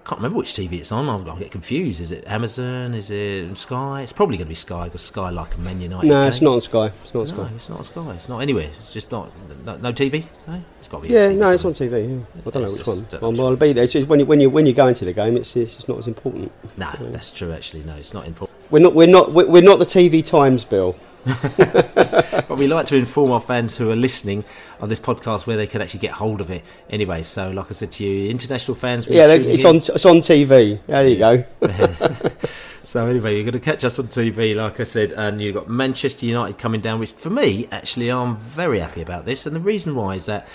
can't remember which TV it's on. I'll, I'll get confused. Is it Amazon? Is it Sky? It's probably going to be Sky because Sky like a Man United. No, game. it's not on Sky. It's not on No, Sky. it's not on Sky. It's not anywhere. It's just not. No, no TV. No, it's got to be. Yeah, no, it's on. TV. Yeah. I don't know which one. Well, uh, I'll be there. It's just when you when you when you go into the game, it's it's just not as important. No, that's true. Actually, no, it's not important. We're not we're not we're not the TV Times, Bill. but we like to inform our fans who are listening on this podcast where they can actually get hold of it. Anyway, so like I said to you, international fans. Yeah, it's in. on it's on TV. There you go. So anyway, you're going to catch us on TV, like I said, and you've got Manchester United coming down. Which for me, actually, I'm very happy about this, and the reason why is that.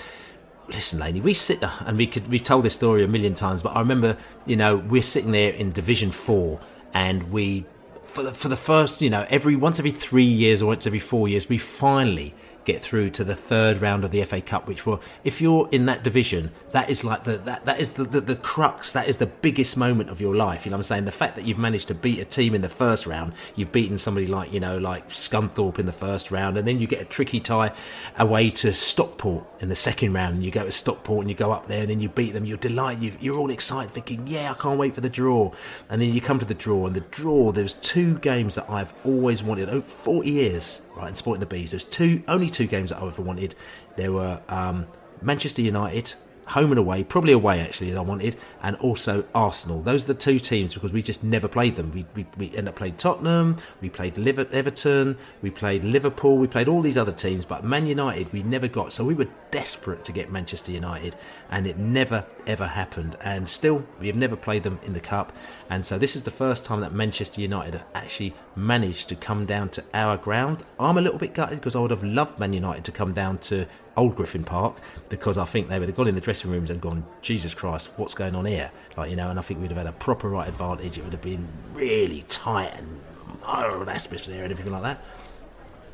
Listen, Laney, we sit there and we could we've told this story a million times, but I remember, you know, we're sitting there in Division Four, and we for the for the first, you know, every once every three years or once every four years, we finally get through to the third round of the FA Cup, which will, if you're in that division, that is like the that, that is the, the, the crux, that is the biggest moment of your life. You know what I'm saying? The fact that you've managed to beat a team in the first round, you've beaten somebody like, you know, like Scunthorpe in the first round, and then you get a tricky tie away to Stockport in the second round, and you go to Stockport and you go up there and then you beat them, you're delighted, you, you're all excited, thinking, yeah, I can't wait for the draw. And then you come to the draw, and the draw, there's two games that I've always wanted, over 40 years, right, in Sporting the Bees, there's two, only two games that I ever wanted. There were um, Manchester United, home and away, probably away actually, that I wanted, and also Arsenal. Those are the two teams because we just never played them. We, we, we end up playing Tottenham, we played Liver- Everton, we played Liverpool, we played all these other teams, but Man United we never got. So we were desperate to get Manchester United, and it never ever happened. And still, we have never played them in the cup. And so this is the first time that Manchester United have actually managed to come down to our ground. I'm a little bit gutted because I would have loved Man United to come down to Old Griffin Park because I think they would have gone in the dressing rooms and gone, Jesus Christ, what's going on here? Like, you know, and I think we'd have had a proper right advantage. It would have been really tight and oh, there and everything like that.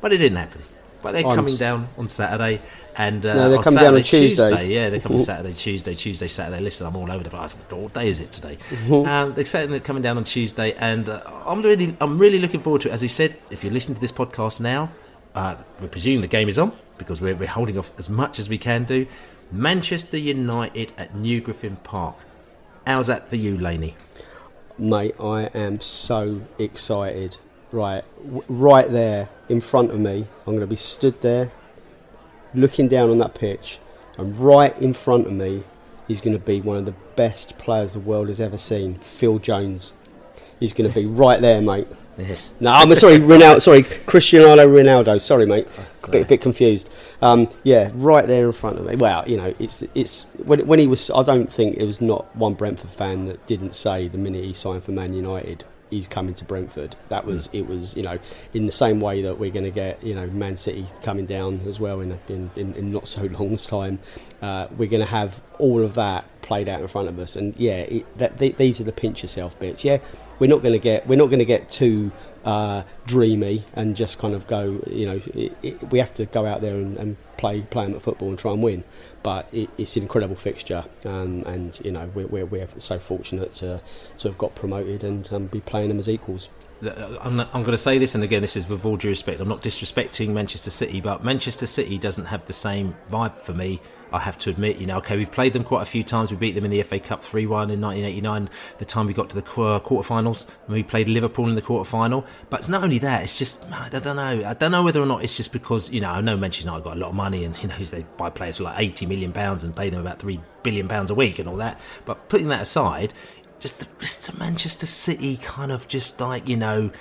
But it didn't happen. But they're I'm coming down on Saturday, and uh, No, they're on coming down on Saturday, Tuesday. Yeah, they're coming. Saturday, Tuesday, Tuesday, Saturday. Listen, I'm all over the place. What day is it today? Um, they're coming down on Tuesday, and uh, I'm really, I'm really looking forward to it. As we said, if you're listening to this podcast now, uh, we presume the game is on because we're, we're holding off as much as we can do. Manchester United at New Griffin Park. How's that for you, Laney? Mate, I am so excited. Right, w- right there in front of me, I'm going to be stood there, looking down on that pitch, and right in front of me is going to be one of the best players the world has ever seen, Phil Jones. He's going to be right there, mate. Yes. No, I'm sorry, Ronaldo. Sorry, Cristiano Ronaldo. Sorry, mate. A bit, a bit confused. Um, yeah, right there in front of me. Well, you know, it's it's when, when he was. I don't think it was not one Brentford fan that didn't say the minute he signed for Man United, he's coming to Brentford. That was it. Was you know in the same way that we're going to get you know Man City coming down as well in in, in, in not so long time. Uh, we're going to have all of that played out in front of us, and yeah, it, that th- these are the pinch yourself bits. Yeah, we're not going to get we're not going to get too uh, dreamy and just kind of go. You know, it, it, we have to go out there and, and play them at football and try and win. But it, it's an incredible fixture, um, and you know we're, we're we're so fortunate to to have got promoted and um, be playing them as equals. Uh, I'm, I'm going to say this, and again, this is with all due respect. I'm not disrespecting Manchester City, but Manchester City doesn't have the same vibe for me. I have to admit, you know, okay, we've played them quite a few times. We beat them in the FA Cup 3 1 in 1989, the time we got to the uh, quarterfinals, and we played Liverpool in the quarterfinal. But it's not only that, it's just, I don't know. I don't know whether or not it's just because, you know, I know Manchester United got a lot of money and, you know, they buy players for like 80 million pounds and pay them about 3 billion pounds a week and all that. But putting that aside, just the, just the Manchester City kind of just like, you know,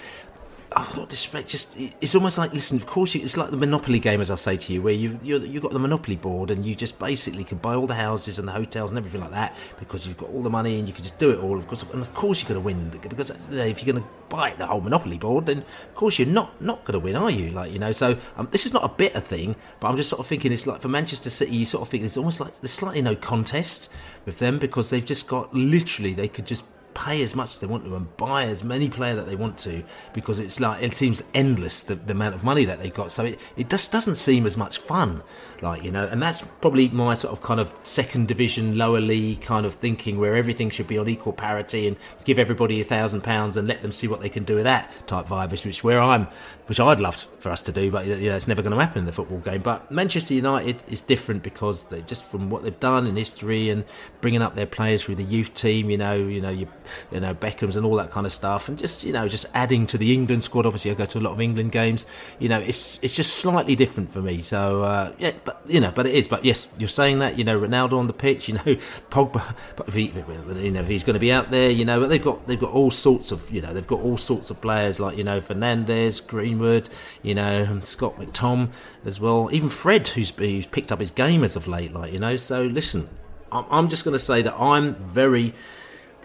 I've got disrespect. Just it's almost like listen. Of course, you, it's like the Monopoly game, as I say to you, where you you you've got the Monopoly board and you just basically can buy all the houses and the hotels and everything like that because you've got all the money and you can just do it all. Of course, and of course you're going to win because if you're going to buy the whole Monopoly board, then of course you're not not going to win, are you? Like you know. So um, this is not a bitter thing, but I'm just sort of thinking it's like for Manchester City, you sort of think it's almost like there's slightly no contest with them because they've just got literally they could just pay as much as they want to and buy as many players that they want to because it's like it seems endless the, the amount of money that they got. So it, it just doesn't seem as much fun like you know and that's probably my sort of kind of second division lower league kind of thinking where everything should be on equal parity and give everybody a thousand pounds and let them see what they can do with that type vibe which where I'm which I'd love for us to do but you know it's never going to happen in the football game. But Manchester United is different because they just from what they've done in history and bringing up their players through the youth team you know you know you you know Beckhams and all that kind of stuff, and just you know just adding to the England squad. Obviously, I go to a lot of England games. You know, it's it's just slightly different for me. So uh, yeah, but you know, but it is. But yes, you're saying that you know Ronaldo on the pitch. You know, Pogba. But if he, you know, if he's going to be out there, you know, but they've got they've got all sorts of you know they've got all sorts of players like you know Fernandes, Greenwood, you know Scott McTom as well. Even Fred, who's who's picked up his game as of late. Like you know, so listen. I'm just going to say that I'm very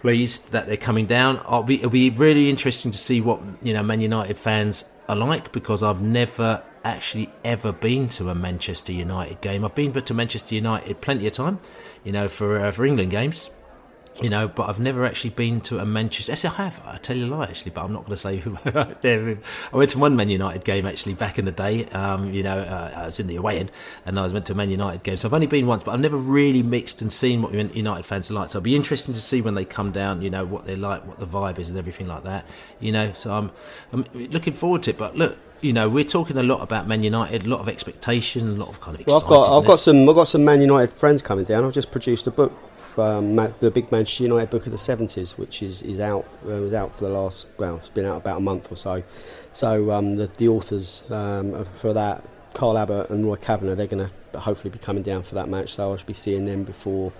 pleased that they're coming down. Be, it'll be really interesting to see what you know Man United fans are like because I've never actually ever been to a Manchester United game. I've been to Manchester United plenty of time, you know, for uh, for England games you know, but I've never actually been to a Manchester. Yes, I have. I tell you a lie, actually, but I'm not going to say who. I went to one Man United game actually back in the day. Um, you know, uh, I was in the away end, and I was went to a Man United game. So I've only been once, but I've never really mixed and seen what United fans are like. So it'll be interesting to see when they come down. You know, what they're like, what the vibe is, and everything like that. You know, so I'm I'm looking forward to it. But look, you know, we're talking a lot about Man United, a lot of expectation, a lot of kind of. Well, I've got I've got some I've got some Man United friends coming down. I've just produced a book um, the big Manchester United book of the 70s, which is, is out uh, was out for the last well, it's been out about a month or so. So um, the the authors um, for that, Carl Abbott and Roy Kavanagh, they're going to hopefully be coming down for that match. So I should be seeing them before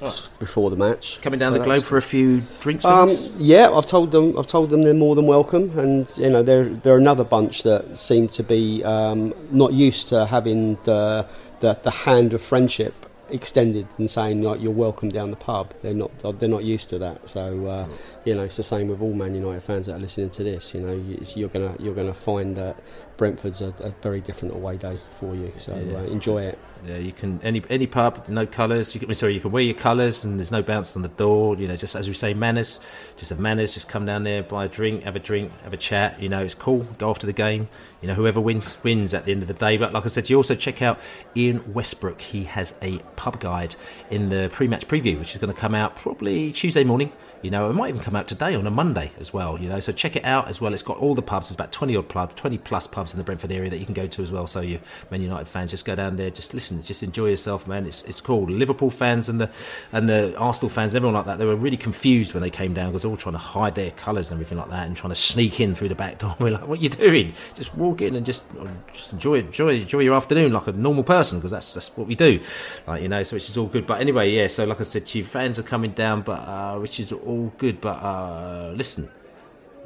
oh. before the match. Coming down so the globe for a few drinks. Um, yeah, I've told them. I've told them they're more than welcome, and you know they're they're another bunch that seem to be um, not used to having the, the the hand of friendship extended and saying like you're welcome down the pub. They're not they're not used to that. So uh, you know it's the same with all Man United fans that are listening to this. You know you're gonna you're gonna find that Brentford's a, a very different away day for you. So yeah. uh, enjoy it. Yeah, you can any any pub, no colours. You can sorry, you can wear your colours, and there's no bounce on the door. You know, just as we say, manners. Just have manners. Just come down there, buy a drink, have a drink, have a chat. You know, it's cool. Go after the game. You know, whoever wins wins at the end of the day. But like I said, you also check out Ian Westbrook. He has a pub guide in the pre-match preview, which is going to come out probably Tuesday morning. You know, it might even come out today on a Monday as well. You know, so check it out as well. It's got all the pubs. There's about 20 odd pubs, 20 plus pubs in the Brentford area that you can go to as well. So you Man United fans, just go down there, just listen, just enjoy yourself, man. It's it's cool. Liverpool fans and the and the Arsenal fans, everyone like that, they were really confused when they came down because they were all trying to hide their colours and everything like that, and trying to sneak in through the back door. We're like, what are you doing? Just walk in and just just enjoy enjoy enjoy your afternoon like a normal person because that's that's what we do, like you know. So which is all good. But anyway, yeah. So like I said, you, fans are coming down, but uh, which is all good. But uh, listen,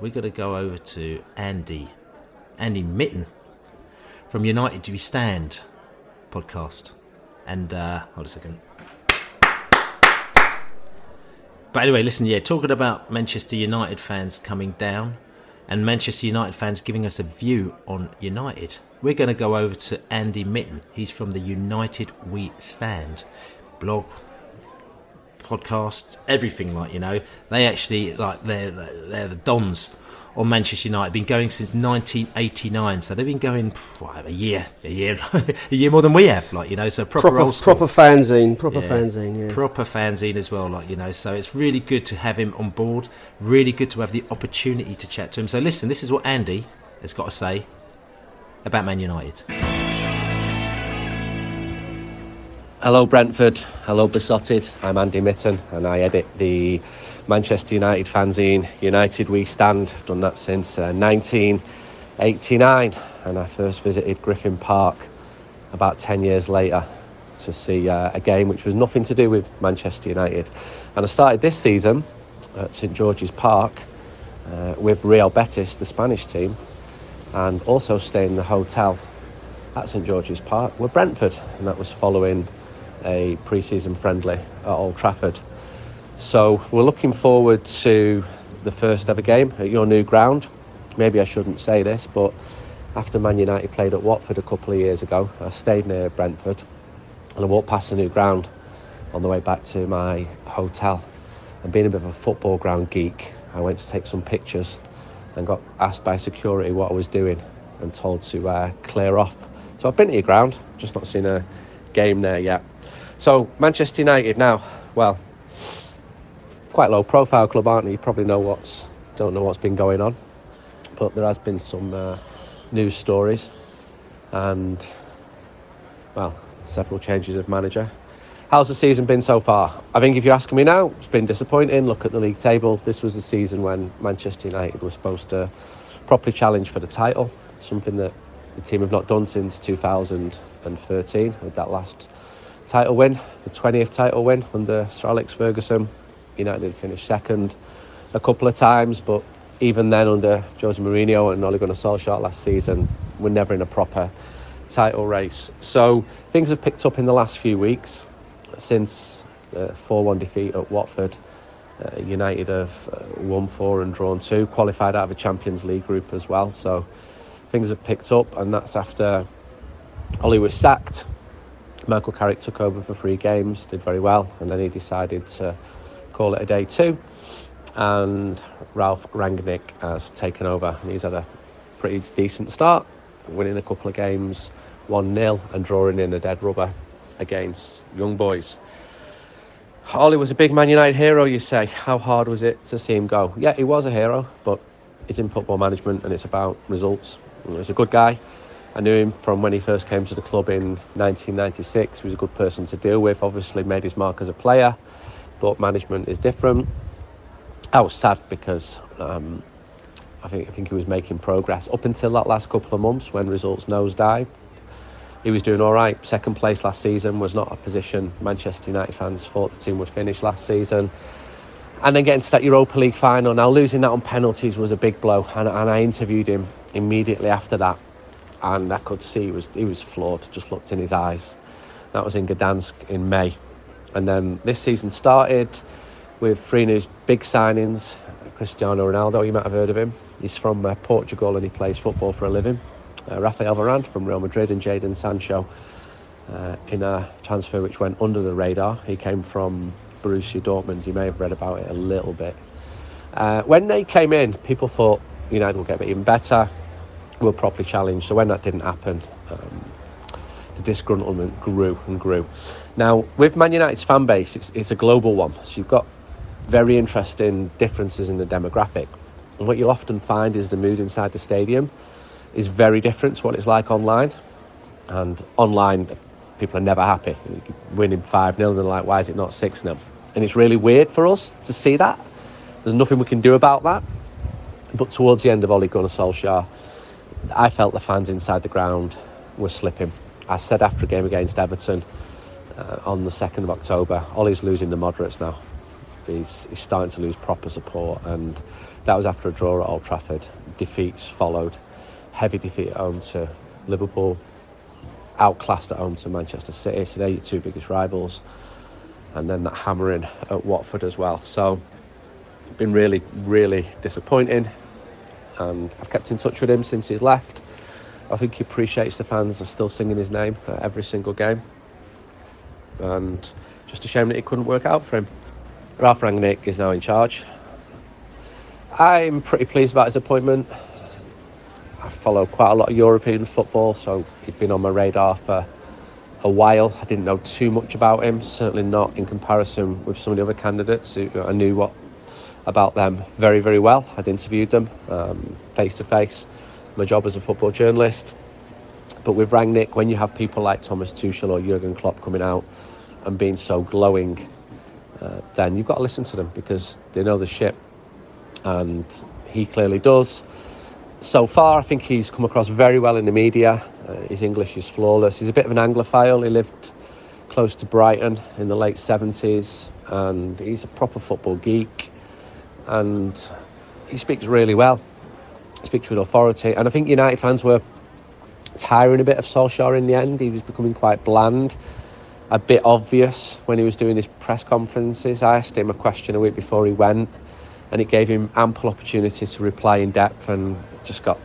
we're going to go over to Andy, Andy Mitten from United Do We Stand podcast. And uh, hold a second. But anyway, listen, yeah, talking about Manchester United fans coming down and Manchester United fans giving us a view on United, we're going to go over to Andy Mitten. He's from the United We Stand blog, podcast, everything. Like you know, they actually like they're they're the dons on Manchester United. Been going since 1989, so they've been going what, a year, a year, a year more than we have. Like you know, so proper Proper, proper fanzine, proper Yeah. fanzine. Yeah. Proper fanzine as well, like you know. So it's really good to have him on board. Really good to have the opportunity to chat to him. So listen, this is what Andy has got to say about Man United. Hello, Brentford. Hello, Beesotted. I'm Andy Mitten and I edit the Manchester United fanzine United We Stand. I've done that since uh, 1989 and I first visited Griffin Park about 10 years later to see uh, a game which was nothing to do with Manchester United. And I started this season at St George's Park uh, with Real Betis, the Spanish team, and also staying in the hotel at St George's Park were Brentford, and that was following a pre-season friendly at Old Trafford. So we're looking forward to the first ever game at your new ground. Maybe I shouldn't say this, but after Man United played at Watford a couple of years ago, I stayed near Brentford and I walked past the new ground on the way back to my hotel. And being a bit of a football ground geek, I went to take some pictures and got asked by security what I was doing and told to uh, clear off. So I've been to your ground, just not seen a game there yet. So Manchester United now, well, quite low profile club, aren't they? You probably know what's don't know what's been going on, but there has been some uh, news stories and well, several changes of manager. How's the season been so far? I think if you're asking me now, it's been disappointing. Look at the league table. This was the season when Manchester United was supposed to properly challenge for the title, something that the team have not done since 2013 with that last title win, the 20th title win under Sir Alex Ferguson. United finished second a couple of times, but even then under Jose Mourinho and Ole Gunnar Solskjaer last season, we're never in a proper title race. So things have picked up in the last few weeks since the 4-1 defeat at Watford. Uh, United have uh, won four and drawn two, qualified out of a Champions League group as well. So things have picked up, and that's after Ollie was sacked. Michael Carrick took over for three games, did very well, and then he decided to call it a day two. And Ralf Rangnick has taken over, and he's had a pretty decent start, winning a couple of games 1 0 and drawing in a dead rubber against Young Boys. Ollie was a big Man United hero, you say. How hard was it to see him go? Yeah, he was a hero, but it's in football management and it's about results. He's a good guy. I knew him from when he first came to the club in 1996. He was a good person to deal with, obviously made his mark as a player, but management is different. I was sad because um, I think I think he was making progress up until that last couple of months when results nosedived. He was doing all right. Second place last season was not a position Manchester United fans thought the team would finish last season. And then getting to that Europa League final. Now losing that on penalties was a big blow, and, and I interviewed him immediately after that, and I could see he was he was flawed. Just looked in his eyes. That was in Gdansk in May, and then this season started with three new big signings. Cristiano Ronaldo, you might have heard of him. He's from uh, Portugal and he plays football for a living. Uh, Rafael Varane from Real Madrid and Jadon Sancho uh, in a transfer which went under the radar. He came from Borussia Dortmund. You may have read about it a little bit. Uh, when they came in, people thought United will get even better. We'll properly challenged. So when that didn't happen, um, the disgruntlement grew and grew. Now, with Man United's fan base, it's, it's a global one. So you've got very interesting differences in the demographic. And what you'll often find is the mood inside the stadium is very different to what it's like online. And online, people are never happy. Winning 5 0, and they're like, why is it not 6 0? And it's really weird for us to see that. There's nothing we can do about that. But towards the end of Ole Gunnar Solskjaer, I felt the fans inside the ground were slipping. I said after a game against Everton uh, on the 2nd of October, Ollie's losing the moderates now. He's, he's starting to lose proper support, and that was after a draw at Old Trafford. Defeats followed, heavy defeat at home to Liverpool, outclassed at home to Manchester City. So they're your two biggest rivals, and then that hammering at Watford as well. So, been really, really disappointing. And I've kept in touch with him since he's left. I think he appreciates the fans are still singing his name at every single game, and just a shame that it couldn't work out for him. Ralf Rangnick is now in charge. I'm pretty pleased about his appointment. I follow quite a lot of European football, so he'd been on my radar for a while. I didn't know too much about him, certainly not in comparison with some of the other candidates. Who I knew what about them very, very well. I'd interviewed them face to face. My job as a football journalist. But with Rangnick, when you have people like Thomas Tuchel or Jurgen Klopp coming out and being so glowing, uh, then you've got to listen to them because they know the ship, and he clearly does. So far, I think he's come across very well in the media. Uh, his English is flawless. He's a bit of an Anglophile. He lived close to Brighton in the late 70s, and he's a proper football geek. And he speaks really well. He speaks with authority. And I think United fans were tiring a bit of Solskjaer in the end. He was becoming quite bland, a bit obvious when he was doing his press conferences. I asked him a question a week before he went, and it gave him ample opportunity to reply in depth and just got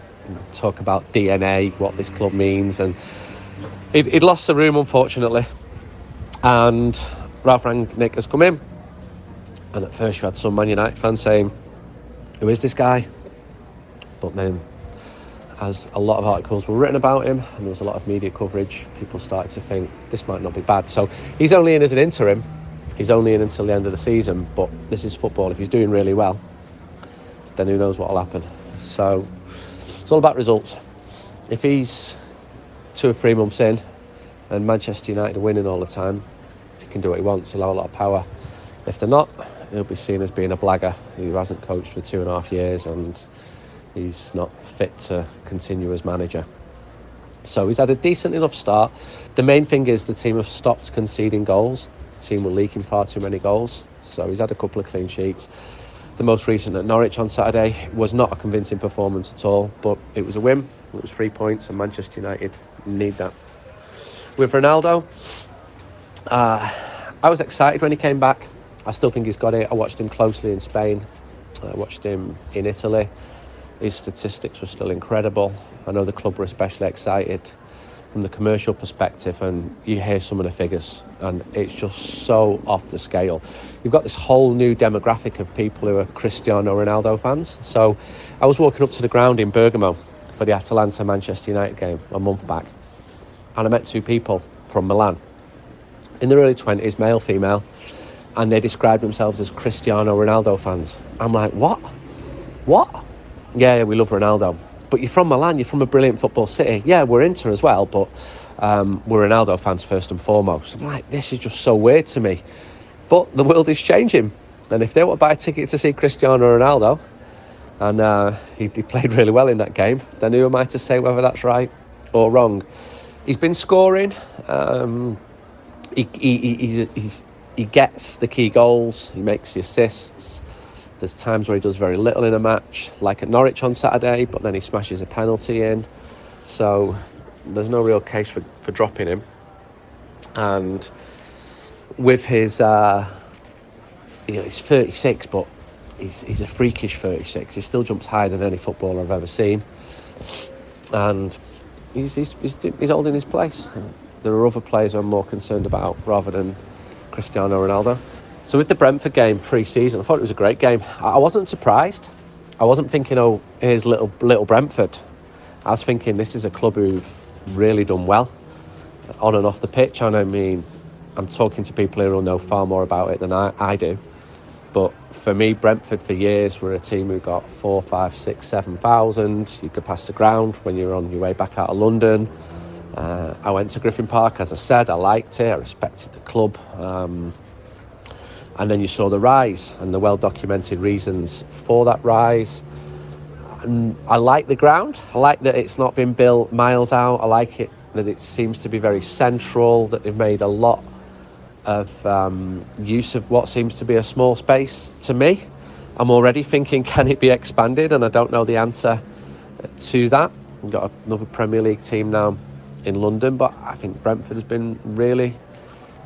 talk about DNA, what this club means, and he'd, he'd lost the room unfortunately. And Ralf Rangnick has come in, and at first you had some Man United fans saying, "Who is this guy?" But then as a lot of articles were written about him and there was a lot of media coverage, people started to think this might not be bad. So he's only in as an interim. He's only in until the end of the season, but this is football. If he's doing really well, then who knows what will happen. So it's all about results. If he's two or three months in and Manchester United are winning all the time, he can do what he wants. He'll have a lot of power. If they're not, he'll be seen as being a blagger who hasn't coached for two and a half years and he's not fit to continue as manager. So he's had a decent enough start. The main thing is the team have stopped conceding goals. The team were leaking far too many goals. So he's had a couple of clean sheets. The most recent at Norwich on Saturday was not a convincing performance at all, but it was a win. It was three points, and Manchester United need that. With Ronaldo, uh, I was excited when he came back. I still think he's got it. I watched him closely in Spain. I watched him in Italy. His statistics were still incredible. I know the club were especially excited from the commercial perspective, and you hear some of the figures, and it's just so off the scale. You've got this whole new demographic of people who are Cristiano Ronaldo fans. So I was walking up to the ground in Bergamo for the Atalanta Manchester United game a month back, and I met two people from Milan in their early 20s, male, female, and they describe themselves as Cristiano Ronaldo fans. I'm like, what? What? Yeah, we love Ronaldo. But you're from Milan, you're from a brilliant football city. Yeah, we're Inter as well, but um, we're Ronaldo fans first and foremost. I'm like, this is just so weird to me. But the world is changing. And if they want to buy a ticket to see Cristiano Ronaldo, and uh, he, he played really well in that game, then who am I to say whether that's right or wrong? He's been scoring. Um, he, he, he, he's, he's, he gets the key goals, he makes the assists. There's times where he does very little in a match, like at Norwich on Saturday, but then he smashes a penalty in. So there's no real case for, for dropping him. And with his, uh, you know, he's 36, but he's, he's a freakish 36. He still jumps higher than any footballer I've ever seen. And he's, he's, he's, he's holding his place. There are other players I'm more concerned about rather than Cristiano Ronaldo. So with the Brentford game pre-season, I thought it was a great game. I wasn't surprised. I wasn't thinking, oh, here's little little Brentford. I was thinking this is a club who've really done well on and off the pitch. And I mean, I'm talking to people who know far more about it than I, I do. But for me, Brentford for years were a team who got four, five, six, seven thousand. You could pass the ground when you're on your way back out of London. Uh, I went to Griffin Park, as I said, I liked it, I respected the club. Um, and then you saw the rise and the well documented reasons for that rise. And I like the ground, I like that it's not been built miles out, I like it that it seems to be very central, that they've made a lot of um, use of what seems to be a small space to me. I'm already thinking, can it be expanded? And I don't know the answer to that. We've got another Premier League team now in London, but I think Brentford has been really,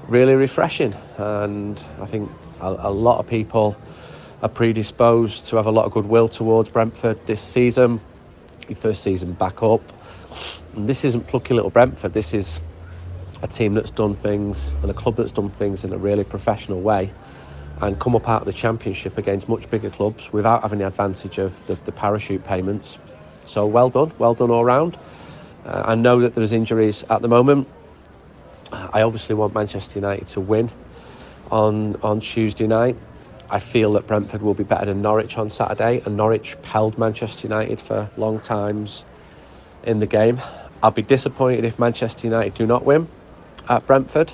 really refreshing. And I think a, a lot of people are predisposed to have a lot of goodwill towards Brentford this season. Your first season back up. And this isn't plucky little Brentford. This is a team that's done things and a club that's done things in a really professional way. and come up out of the championship against much bigger clubs without having the advantage of the, the parachute payments. So well done, well done all round. Uh, I know that there's injuries at the moment. I obviously want Manchester United to win on on Tuesday night. I feel that Brentford will be better than Norwich on Saturday, and Norwich held Manchester United for long times in the game. I'll be disappointed if Manchester United do not win at Brentford.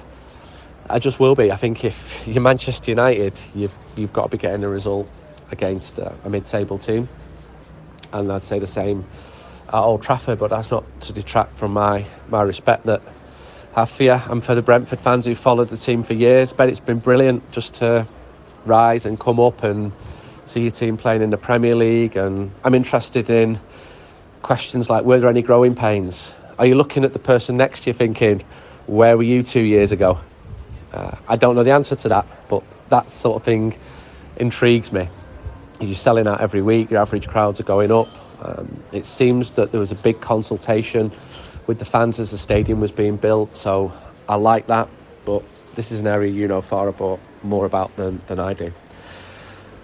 I just will be. I think if you're Manchester United, you've you've got to be getting a result against a mid-table team, and I'd say the same at Old Trafford. But that's not to detract from my my respect that I fear and for the Brentford fans who followed the team for years. But it's been brilliant just to rise and come up and see your team playing in the Premier League. And I'm interested in questions like were there any growing pains? Are you looking at the person next to you thinking, where were you two years ago? Uh, I don't know the answer to that, but that sort of thing intrigues me. You're selling out every week, your average crowds are going up. Um, it seems that there was a big consultation with the fans as the stadium was being built, so I like that, but this is an area you know far about, more about than, than I do.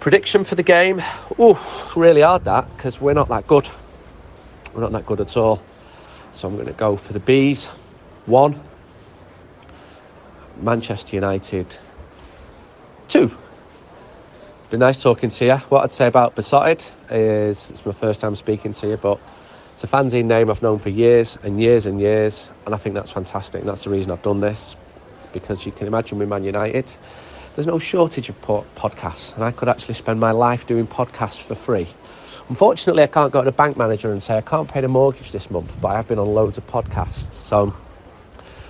Prediction for the game? Oof, really hard that because we're not that good. We're not that good at all. So I'm going to go for the Bees. One. Manchester United. Two. Been nice talking to you. What I'd say about Beesotted is it's my first time speaking to you, but it's a fanzine name I've known for years and years and years, and I think that's fantastic. And that's the reason I've done this because you can imagine with Man United, there's no shortage of podcasts, and I could actually spend my life doing podcasts for free. Unfortunately, I can't go to the bank manager and say I can't pay the mortgage this month, but I have been on loads of podcasts. So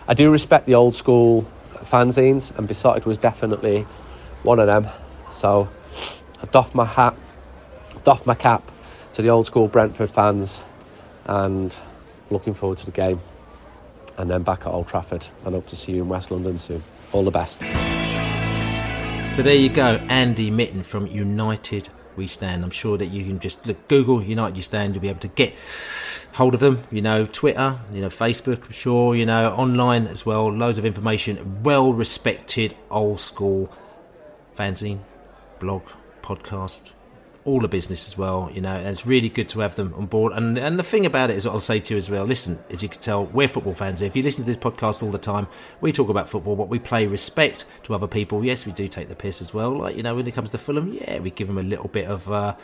I do respect the old school fanzines, and Beesotted was definitely one of them. So I doff my hat, doff my cap to the old school Brentford fans, and looking forward to the game. And then back at Old Trafford, and hope to see you in West London soon. All the best. So there you go, Andy Mitten from United We Stand. I'm sure that you can just look Google United You Stand, you'll be able to get hold of them. You know, Twitter, you know, Facebook, I'm sure, you know, online as well. Loads of information. Well respected, old school fanzine, blog, podcast, all the business as well, you know, and it's really good to have them on board. And and the thing about it is, what I'll say to you as well. Listen, as you can tell, we're football fans. If you listen to this podcast all the time, we talk about football, but we play respect to other people. Yes, we do take the piss as well. Like you know, when it comes to Fulham, yeah, we give them a little bit of uh,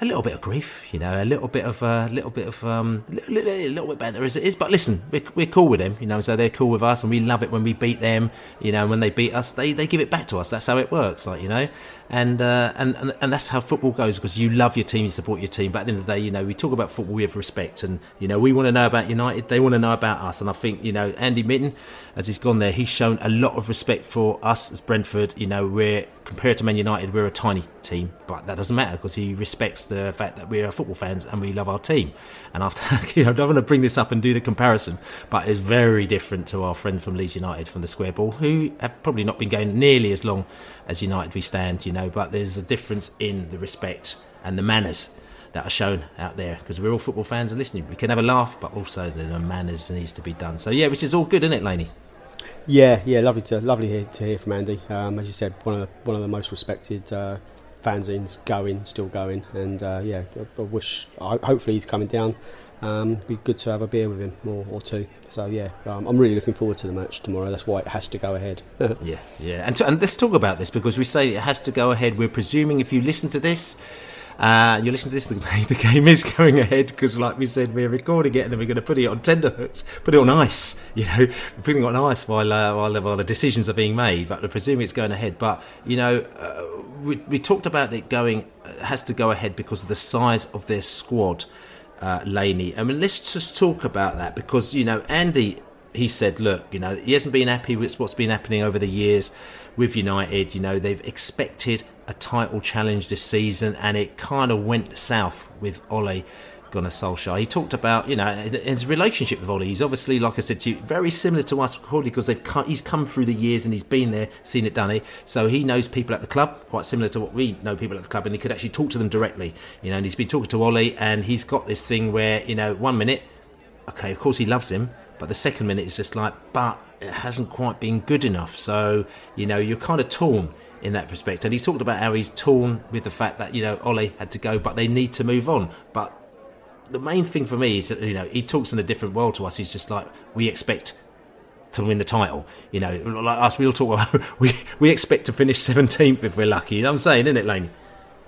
a little bit of grief, you know, a little bit of a uh, little bit of um, a little, little bit better as it is. But listen, we're, we're cool with them, you know, so they're cool with us, and we love it when we beat them. You know, when they beat us, they they give it back to us. That's how it works, like you know, and uh, and, and and that's how football goes because you love your team, you support your team. But at the end of the day, you know, we talk about football with respect, and you know, we want to know about United, they want to know about us, and I think you know, Andy Mitten, as he's gone there, he's shown a lot of respect for us as Brentford. You know, we're compared to Man United, we're a tiny team, but that doesn't matter because he respects the fact that we're football fans and we love our team. And after, you know, I don't want to bring this up and do the comparison, but it's very different to our friend from Leeds United from the square ball, who have probably not been going nearly as long as United we stand, you know, but there's a difference in the respect and the manners that are shown out there because we're all football fans and listening. We can have a laugh, but also the manners needs to be done. So yeah, which is all good, isn't it, Laney? Yeah, yeah, lovely to lovely hear, to hear from Andy. Um, as you said, one of the, one of the most respected uh, fanzines going, still going, and uh, yeah, I, wish. Hopefully, he's coming down. Um, be good to have a beer with him or, or two. So yeah, um, I'm really looking forward to the match tomorrow. That's why it has to go ahead. yeah, yeah, and, to, and let's talk about this because we say it has to go ahead. We're presuming if you listen to this uh, you listen to this, the, the game is going ahead because, like we said, we're recording it and then we're going to put it on tender hooks, put it on ice. You know, we're putting it on ice while, uh, while, while the decisions are being made. But I presume it's going ahead. But you know, uh, we, we talked about it going uh, has to go ahead because of the size of their squad. Uh, Laney. I mean, let's just talk about that because you know Andy. He said, "Look, you know, he hasn't been happy with what's been happening over the years with United. You know, they've expected a title challenge this season, and it kind of went south with Ole Gunnar Solskjaer. He talked about, you know, his relationship with Ole. He's obviously, like I said to you, very similar to us, probably because they've come, he's come through the years and he's been there, seen it done it. So he knows people at the club, quite similar to what we know people at the club, and he could actually talk to them directly. You know, and he's been talking to Ole, and he's got this thing where, you know, one minute, okay, of course he loves him, but the second minute is just like, but it hasn't quite been good enough. So you know you're kind of torn in that respect. And he talked about how he's torn with the fact that you know Ole had to go, but they need to move on. But the main thing for me is that you know he talks in a different world to us. He's just like we expect to win the title. You know, like us, we all talk about we we expect to finish seventeenth if we're lucky. You know what I'm saying, isn't it, Laney?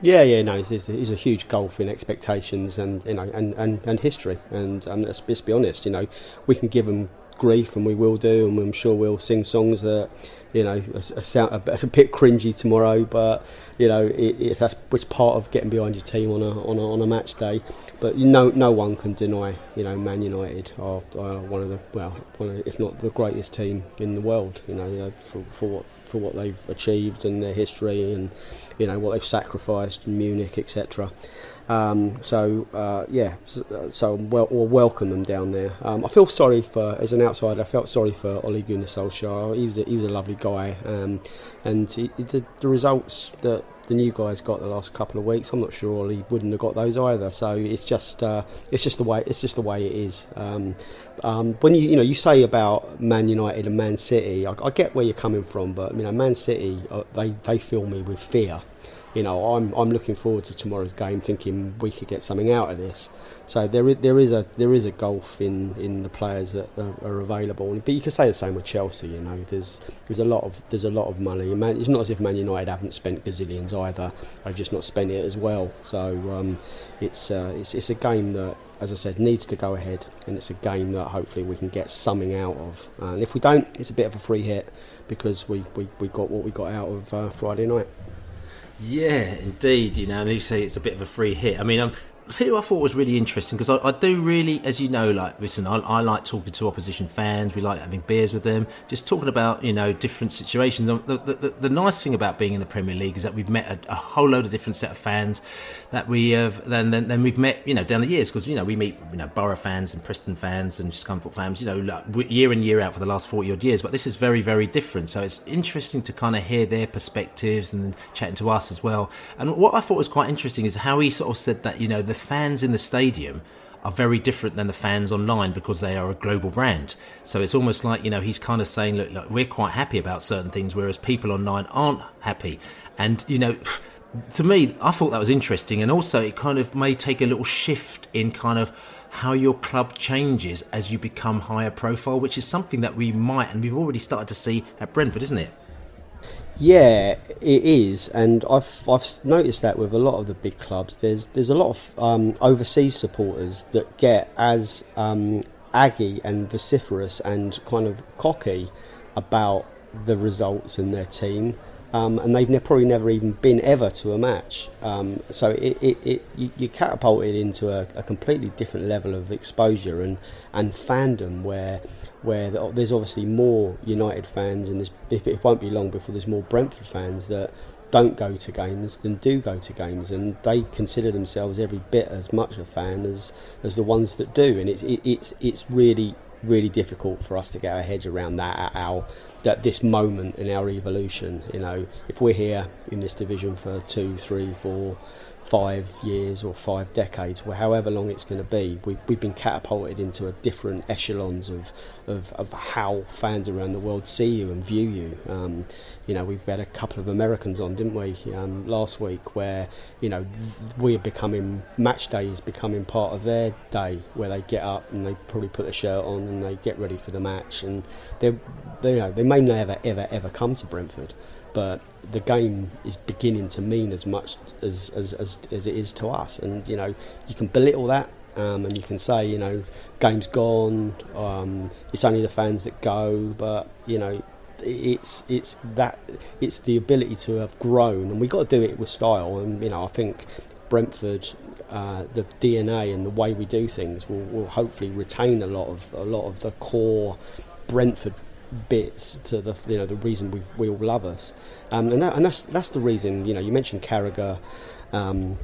Yeah, yeah, no, he's, he's a huge gulf in expectations and you know and, and, and history. And let's, let's be honest, you know, we can give him grief, and we will do, and I'm sure we'll sing songs that you know a, a, sound, a, a bit cringy tomorrow, but you know it, it, that's it's part of getting behind your team on a on a, on a match day. But you know, no one can deny you know Man United are, are one of the well, one of, if not the greatest team in the world. You know, for, for what for what they've achieved and their history and you know what they've sacrificed Munich, etc. Um, so uh, yeah, so, so well, we'll welcome them down there. Um, I feel sorry for, as an outsider, I felt sorry for Ole Gunnar Solskjaer. He was a, he was a lovely guy, um, and he, the, the results that the new guys got the last couple of weeks. I'm not sure he wouldn't have got those either. So it's just uh, it's just the way it's just the way it is. Um, um, when you you know you say about Man United and Man City, I, I, get where you're coming from, but you know Man City uh, they they fill me with fear you know, I'm I'm looking forward to tomorrow's game, thinking we could get something out of this. So there is, there is a there is a gulf in, in the players that are, are, available. But you can say the same with Chelsea. You know, there's there's a lot of there's a lot of money. It's not as if Man United haven't spent gazillions either. They've just not spent it as well. So um, it's uh, it's it's a game that. As I said, needs to go ahead, and it's a game that hopefully we can get something out of. Uh, and if we don't, it's a bit of a free hit because we, we, we got what we got out of uh, Friday night. Yeah, indeed. You know, and you say it's a bit of a free hit. I mean, um, see what I thought was really interesting because I, I, do really, as you know, like listen, I, I, like talking to opposition fans. We like having beers with them, just talking about you know different situations. The, the, the, the nice thing about being in the Premier League is that we've met a, a whole load of different set of fans that we have. Then then, then we've met you know down the years because you know we meet you know Borough fans and Preston fans and just Scunthorpe fans. You know, like, year in year out for the last forty odd years. But this is very very different. So it's interesting to kind of hear their perspectives and chatting to us as well. And what I thought was quite interesting is how he sort of said that you know the fans in the stadium are very different than the fans online because they are a global brand. So it's almost like, you know, he's kind of saying, look, look, we're quite happy about certain things, whereas people online aren't happy. And, you know, to me, I thought that was interesting. And also, it kind of may take a little shift in kind of how your club changes as you become higher profile, which is something that we might, and we've already started to see at Brentford, isn't it? Yeah, it is, and I've I've noticed that with a lot of the big clubs. There's there's a lot of um, overseas supporters that get as um, aggy and vociferous and kind of cocky about the results in their team, um, and they've ne- probably never even been ever to a match. Um, so it, it, it you, catapulted into a, a completely different level of exposure and and fandom where where there's obviously more United fans, and it won't be long before there's more Brentford fans that don't go to games than do go to games, and they consider themselves every bit as much a fan as as the ones that do, and it's it, it's it's really really difficult for us to get our heads around that at our that this moment in our evolution. You know, if we're here in this division for two, three, four, five years or five decades, or however long it's going to be, we've, we've been catapulted into a different echelons of, of, of how fans around the world see you and view you. Um, you know, we've had a couple of Americans on, didn't we, um, last week, where, you know, we're becoming, match day is becoming part of their day, where they get up and they probably put a shirt on and they get ready for the match. And they they, you know, they may never, ever, ever come to Brentford but the game is beginning to mean as much as, as, as, as it is to us. And, you know, you can belittle that um, and you can say, you know, game's gone, um, it's only the fans that go, but, you know, it's it's that it's the ability to have grown and we've got to do it with style and you know I think Brentford uh, the DNA and the way we do things will, will hopefully retain a lot of a lot of the core Brentford bits to the you know the reason we, we all love us, um, and that, and that's that's the reason you know you mentioned Carragher um,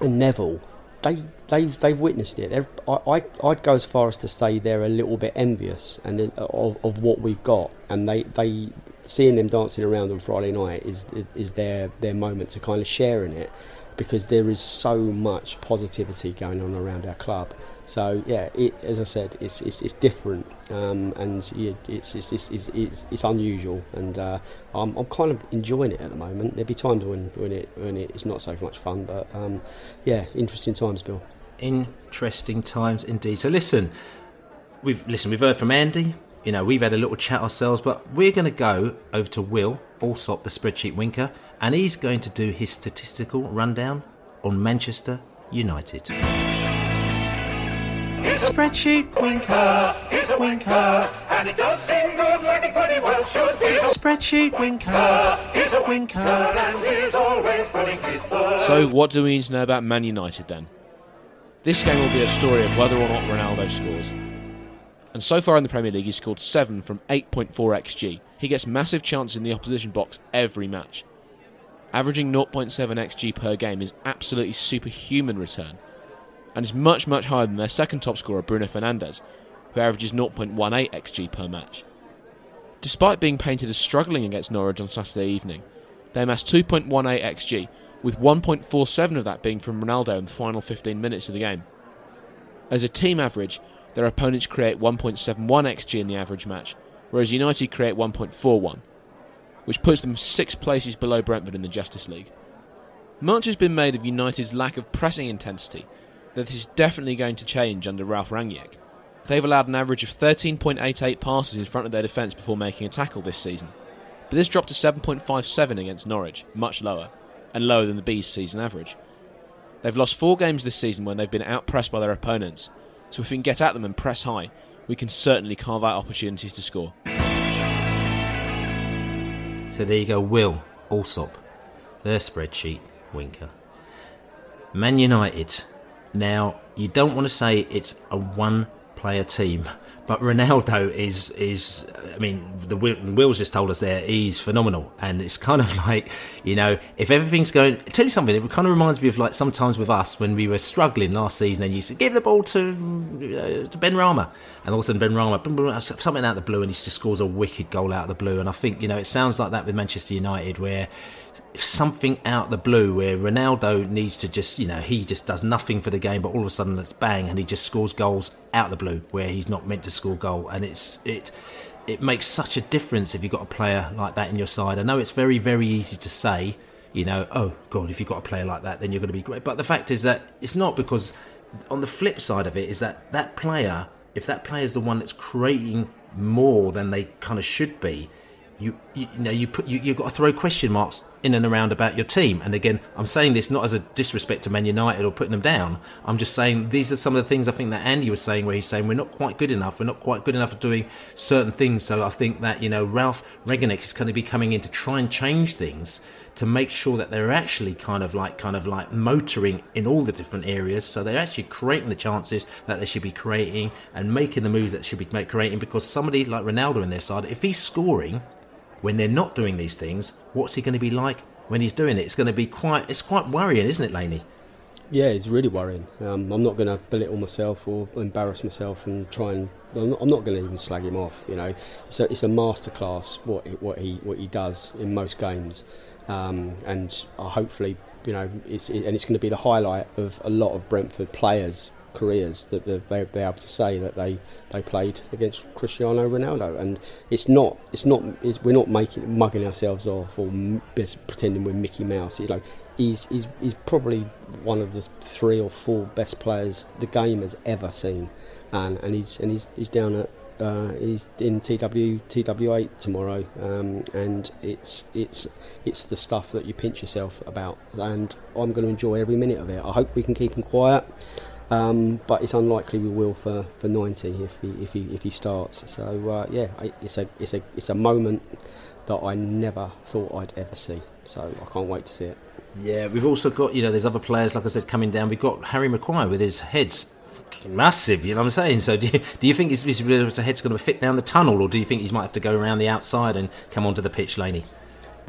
and Neville. They they've they've witnessed it. I, I I'd go as far as to say they're a little bit envious and of, of what we've got, and they they seeing them dancing around on Friday night is is their their moment to kind of share in it. because there is so much positivity going on around our club. So yeah, it, as I said, it's it's, it's different um, and it's, it's, it's, it's, it's unusual, and uh, I'm, I'm kind of enjoying it at the moment. There'll be times when, when it when it's not so much fun, but um, yeah, interesting times, Bill. Interesting times indeed. So listen, we've listen. We've heard from Andy. You know, we've had a little chat ourselves, but we're going to go over to Will Allsopp, the spreadsheet winker, and he's going to do his statistical rundown on Manchester United. Spreadsheet winker, he's a winker, and it does seem good like it pretty well should. He's a spreadsheet winker, he's a winker, and he's always putting his foot. So, what do we need to know about Man United then? This game will be a story of whether or not Ronaldo scores. And so far in the Premier League, he's scored 7 from 8.4 xg. He gets massive chances in the opposition box every match. Averaging 0.7 xg per game is absolutely superhuman return, and is much, much higher than their second top scorer, Bruno Fernandes, who averages 0.18 xg per match. Despite being painted as struggling against Norwich on Saturday evening, they amassed 2.18 xg, with 1.47 of that being from Ronaldo in the final 15 minutes of the game. As a team average, their opponents create 1.71 xg in the average match, whereas United create 1.41, which puts them six places below Brentford in the Justice League. Much has been made of United's lack of pressing intensity, that this is definitely going to change under Ralf Rangnick. They've allowed an average of 13.88 passes in front of their defence before making a tackle this season, but this dropped to 7.57 against Norwich, much lower, and lower than the Bees' season average. They've lost four games this season when they've been outpressed by their opponents, so if we can get at them and press high, we can certainly carve out opportunities to score. So there you go, Will Allsopp, their spreadsheet winker. Man United. Now you don't want to say it's a one-player team, but Ronaldo is is. I mean, the Will's just told us there he's phenomenal, and it's kind of like you know if everything's going. Tell you something, it kind of reminds me of like sometimes with us when we were struggling last season, and you used give the ball to uh, to Benrahma, and all of a sudden Benrahma something out of the blue, and he just scores a wicked goal out of the blue. And I think you know it sounds like that with Manchester United, where something out the blue where Ronaldo needs to just, you know, he just does nothing for the game, but all of a sudden it's bang and he just scores goals out the blue where he's not meant to score goal, and it's it it makes such a difference if you've got a player like that in your side. I know it's very very easy to say, you know, oh god, if you've got a player like that, then you're going to be great. But the fact is that it's not because on the flip side of it is that that player, if that player is the one that's creating more than they kind of should be, you, you, you know you put you you've got to throw question marks in and around about your team. And again, I'm saying this not as a disrespect to Man United or putting them down. I'm just saying these are some of the things I think that Andy was saying, where he's saying we're not quite good enough. We're not quite good enough at doing certain things. So I think that you know Ralf Rangnick is going to be coming in to try and change things to make sure that they're actually kind of like kind of like motoring in all the different areas. So they're actually creating the chances that they should be creating and making the moves that should be creating. Because somebody like Ronaldo in their side, if he's scoring when they're not doing these things, what's he going to be like when he's doing it? It's going to be quite it's quite worrying, isn't it, Laney? Yeah, it's really worrying. Um, I'm not going to belittle myself or embarrass myself and try and. I'm not, not going to even slag him off. You know, it's a, it's a masterclass what he, what he what he does in most games, um, and uh, hopefully, you know, it's it, and it's going to be the highlight of a lot of Brentford players' careers that they they'll be able to say that they, they played against Cristiano Ronaldo, and it's not it's not it's, we're not making mugging ourselves off or m- pretending we're Mickey Mouse. You know, he's, he's he's probably one of the three or four best players the game has ever seen, and and he's and he's he's down at. Uh, he's in TW TW8 tomorrow, um, and it's it's it's the stuff that you pinch yourself about, and I'm going to enjoy every minute of it. I hope we can keep him quiet. Um, but it's unlikely we will for, for 90 if he if he if he starts. So uh, yeah, it's a it's a it's a moment that I never thought I'd ever see. So I can't wait to see it. Yeah, we've also got you know there's other players like I said coming down. We've got Harry Maguire with his head's massive. You know what I'm saying? So do you, do you think his, his head's going to fit down the tunnel, or do you think he might have to go around the outside and come onto the pitch, Laney?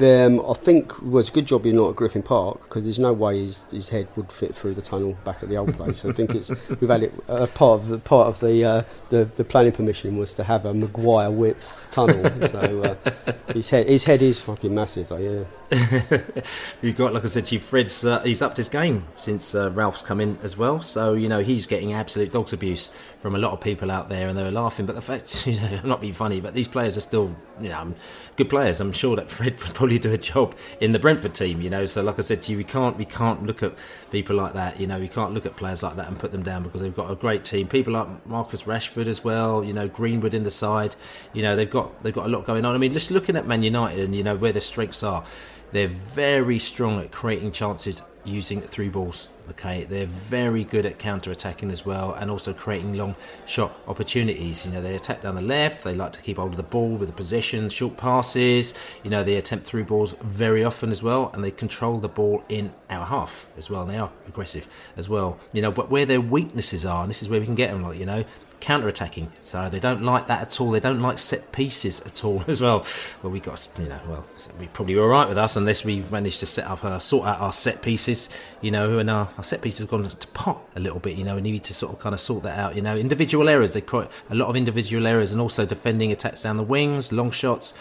Um, I think it was a good job you're not at Griffin Park because there's no way his, his head would fit through the tunnel back at the old place. I think it's we've had it uh, part of the part of the, uh, the the planning permission was to have a Maguire width tunnel. so uh, his head his head is fucking massive. Like, yeah. You've got, like I said to you, Fred's uh, he's upped his game since uh, Ralf's come in as well. So you know he's getting absolute dogs abuse from a lot of people out there, and they were laughing. But the fact, you know, not being funny, but these players are still, you know, good players. I'm sure that Fred would probably do a job in the Brentford team. You know, so like I said to you, we can't we can't look at people like that. You know, we can't look at players like that and put them down because they've got a great team. People like Marcus Rashford as well. You know, Greenwood in the side. You know, they've got they've got a lot going on. I mean, just looking at Man United and you know where their strengths are. They're very strong at creating chances using through balls. Okay, they're very good at counter attacking as well, and also creating long shot opportunities. You know, they attack down the left. They like to keep hold of the ball with the possession, short passes. You know, they attempt through balls very often as well, and they control the ball in our half as well. And they are aggressive as well. You know, but where their weaknesses are, and this is where we can get them. Like you know, counter attacking. So they don't like that at all. They don't like set pieces at all as well. Well, we got you know, well, we probably all right with us unless we managed to set up, uh, sort out our set pieces. You know, and our, our set pieces have gone to pot a little bit. You know, you need to sort of kind of sort that out. You know, individual errors. They quite a lot of individual errors, and also defending attacks down the wings, long shots,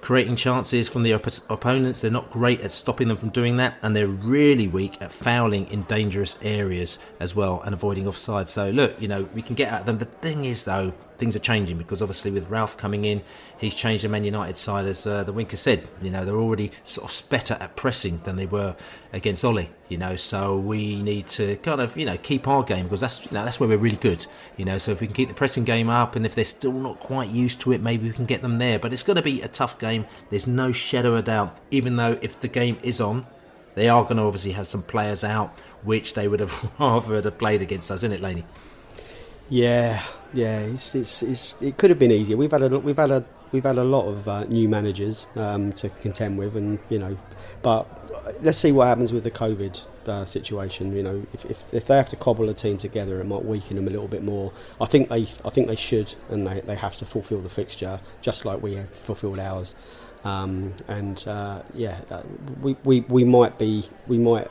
creating chances from the op- opponents. They're not great at stopping them from doing that, and they're really weak at fouling in dangerous areas as well and avoiding offside. So look, you know, we can get at them. The thing is, though, things are changing because obviously with Ralf coming in, he's changed the Man United side. As uh, the Winker said, you know, they're already sort of better at pressing than they were against Ollie. You know, so we need to kind of you know keep our game because that's you know that's where we're really good. You know, so if we can keep the pressing game up, and if they're still not quite used to it, maybe we can get them there. But it's going to be a tough game. There's no shadow of doubt. Even though if the game is on, they are going to obviously have some players out, which they would have rather have played against us, isn't it, Laney? Yeah, yeah, it's, it's, it's, it could have been easier. We've had a we've had a we've had a lot of uh, new managers um, to contend with, and you know, but let's see what happens with the COVID uh, situation. You know, if, if, if they have to cobble a team together, it might weaken them a little bit more. I think they I think they should, and they, they have to fulfil the fixture just like we fulfilled ours. Um, and uh, yeah, uh, we, we, we might be we might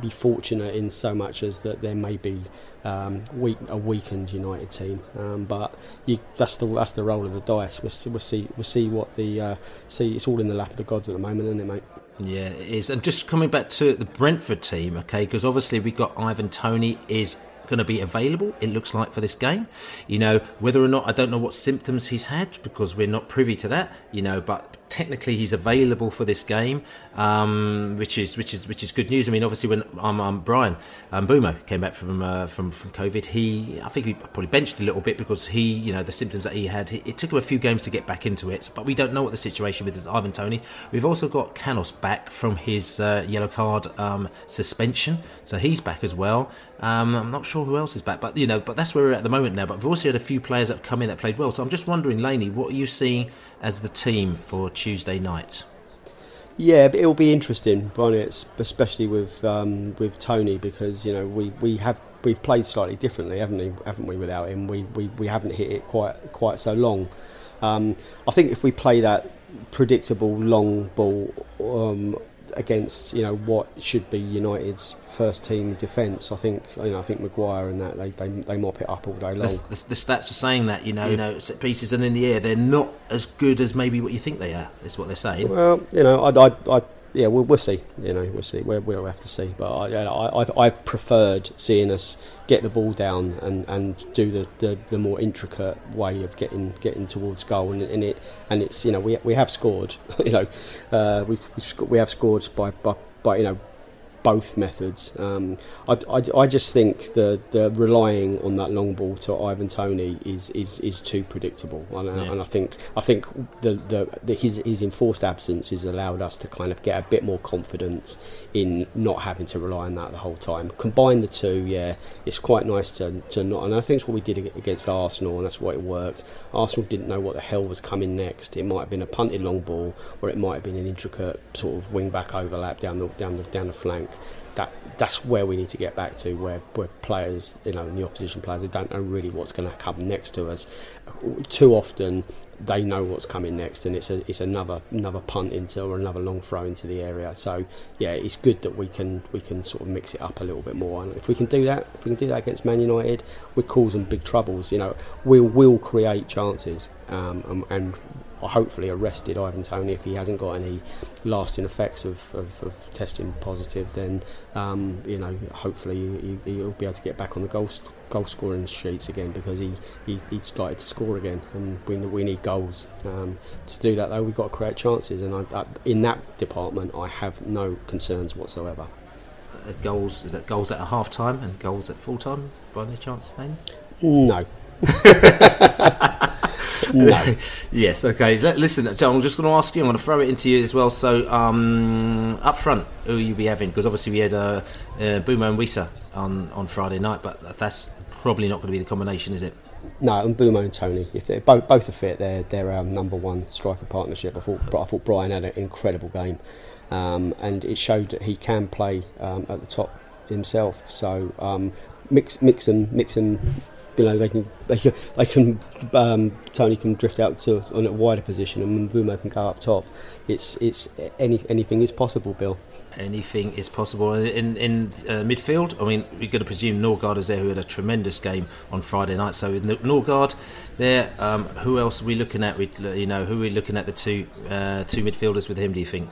be fortunate in so much as that there may be um, weak, a weakened United team, um, but you, that's the that's the roll of the dice. We'll, we'll see we'll see what the uh, see. It's all in the lap of the gods at the moment, isn't it, mate? Yeah, it is. And just coming back to the Brentford team, okay, because obviously we got Ivan Toney is going to be available. It looks like for this game, you know, whether or not I don't know what symptoms he's had because we're not privy to that, you know, but technically he's available for this game, um, which is which is which is good news. I mean, obviously when um, um Bryan um, Mbeumo came back from uh, from from COVID, he I think he probably benched a little bit because he you know the symptoms that he had. It, it took him a few games to get back into it, but we don't know what the situation with Ivan Toney. We've also got Canos back from his uh, yellow card um, suspension, so he's back as well. Um, I'm not sure who else is back, but you know, but that's where we're at the moment now. But we've also had a few players that have come in that played well. So I'm just wondering, Laney, what are you seeing as the team for Tuesday night? Yeah, but it'll be interesting, Bonnet, especially with um, with Toney because you know we, we have we've played slightly differently, haven't we? Haven't we? Without him, we, we, we haven't hit it quite quite so long. Um, I think if we play that predictable long ball um, against you know what should be United's first team defence, I think you know I think Maguire and that they, they, they mop it up all day long. The, the, the stats are saying that you know, you know, set pieces and in the air, they're not as good as maybe what you think they are. Is what they're saying. Well, you know, I, I, I yeah, we'll, we'll see. You know, we'll see. We'll, we'll have to see. But I, yeah, I, I, I preferred seeing us get the ball down and, and do the, the, the more intricate way of getting getting towards goal. And, and it and it's you know we we have scored. you know, uh, we've, we've sc- we have scored by by, by you know both methods. Um, I, I, I just think the, the relying on that long ball to Ivan Toney is, is, is too predictable, and, I- Yeah. and I think I think the, the, the his his enforced absence has allowed us to kind of get a bit more confidence in not having to rely on that the whole time. Combine the two, yeah, it's quite nice to, to not. And I think it's what we did against Arsenal, and that's why it worked. Arsenal didn't know what the hell was coming next. It might have been a punted long ball, or it might have been an intricate sort of wing back overlap down the down the down the flank. That that's where we need to get back to, where where players, you know, the opposition players, they don't know really what's going to come next to us. Too often, they know what's coming next, and it's a it's another another punt into or another long throw into the area. So yeah, it's good that we can we can sort of mix it up a little bit more. And if we can do that, if we can do that against Man United, we're causing big troubles. You know, we will create chances, um, and, and hopefully arrested Ivan Toney if he hasn't got any lasting effects of, of, of testing positive. Then um, you know, hopefully he, he'll be able to get back on the goal goal scoring sheets again because he, he, he started to score again, and we, we need goals. Um, to do that though, we've got to create chances, and I, I, in that department, I have no concerns whatsoever. Uh, goals is that goals at a half time and goals at full time by any chance, Lane? No. no. yes. Okay. Listen, John. I'm just going to ask you. I'm going to throw it into you as well. So, um, up front, who will you be having? Because obviously we had uh, uh, Mbeumo and Wissa on on Friday night, but that's probably not going to be the combination, is it? No, and Mbeumo and Toney, if they both both are fit, they're they're our number one striker partnership. I thought I thought Bryan had an incredible game, um, and it showed that he can play um, at the top himself. So um, mix mix and mix and you know they can they can, they can um, Toney can drift out to on a wider position and Mbeumo can go up top. It's it's any anything is possible, Bill. Anything is possible in in uh, midfield. I mean, we're going to presume Nørgaard is there, who had a tremendous game on Friday night. So with Nørgaard there, um, who else are we looking at? We, you know, who are we looking at the two uh, two midfielders with him? Do you think?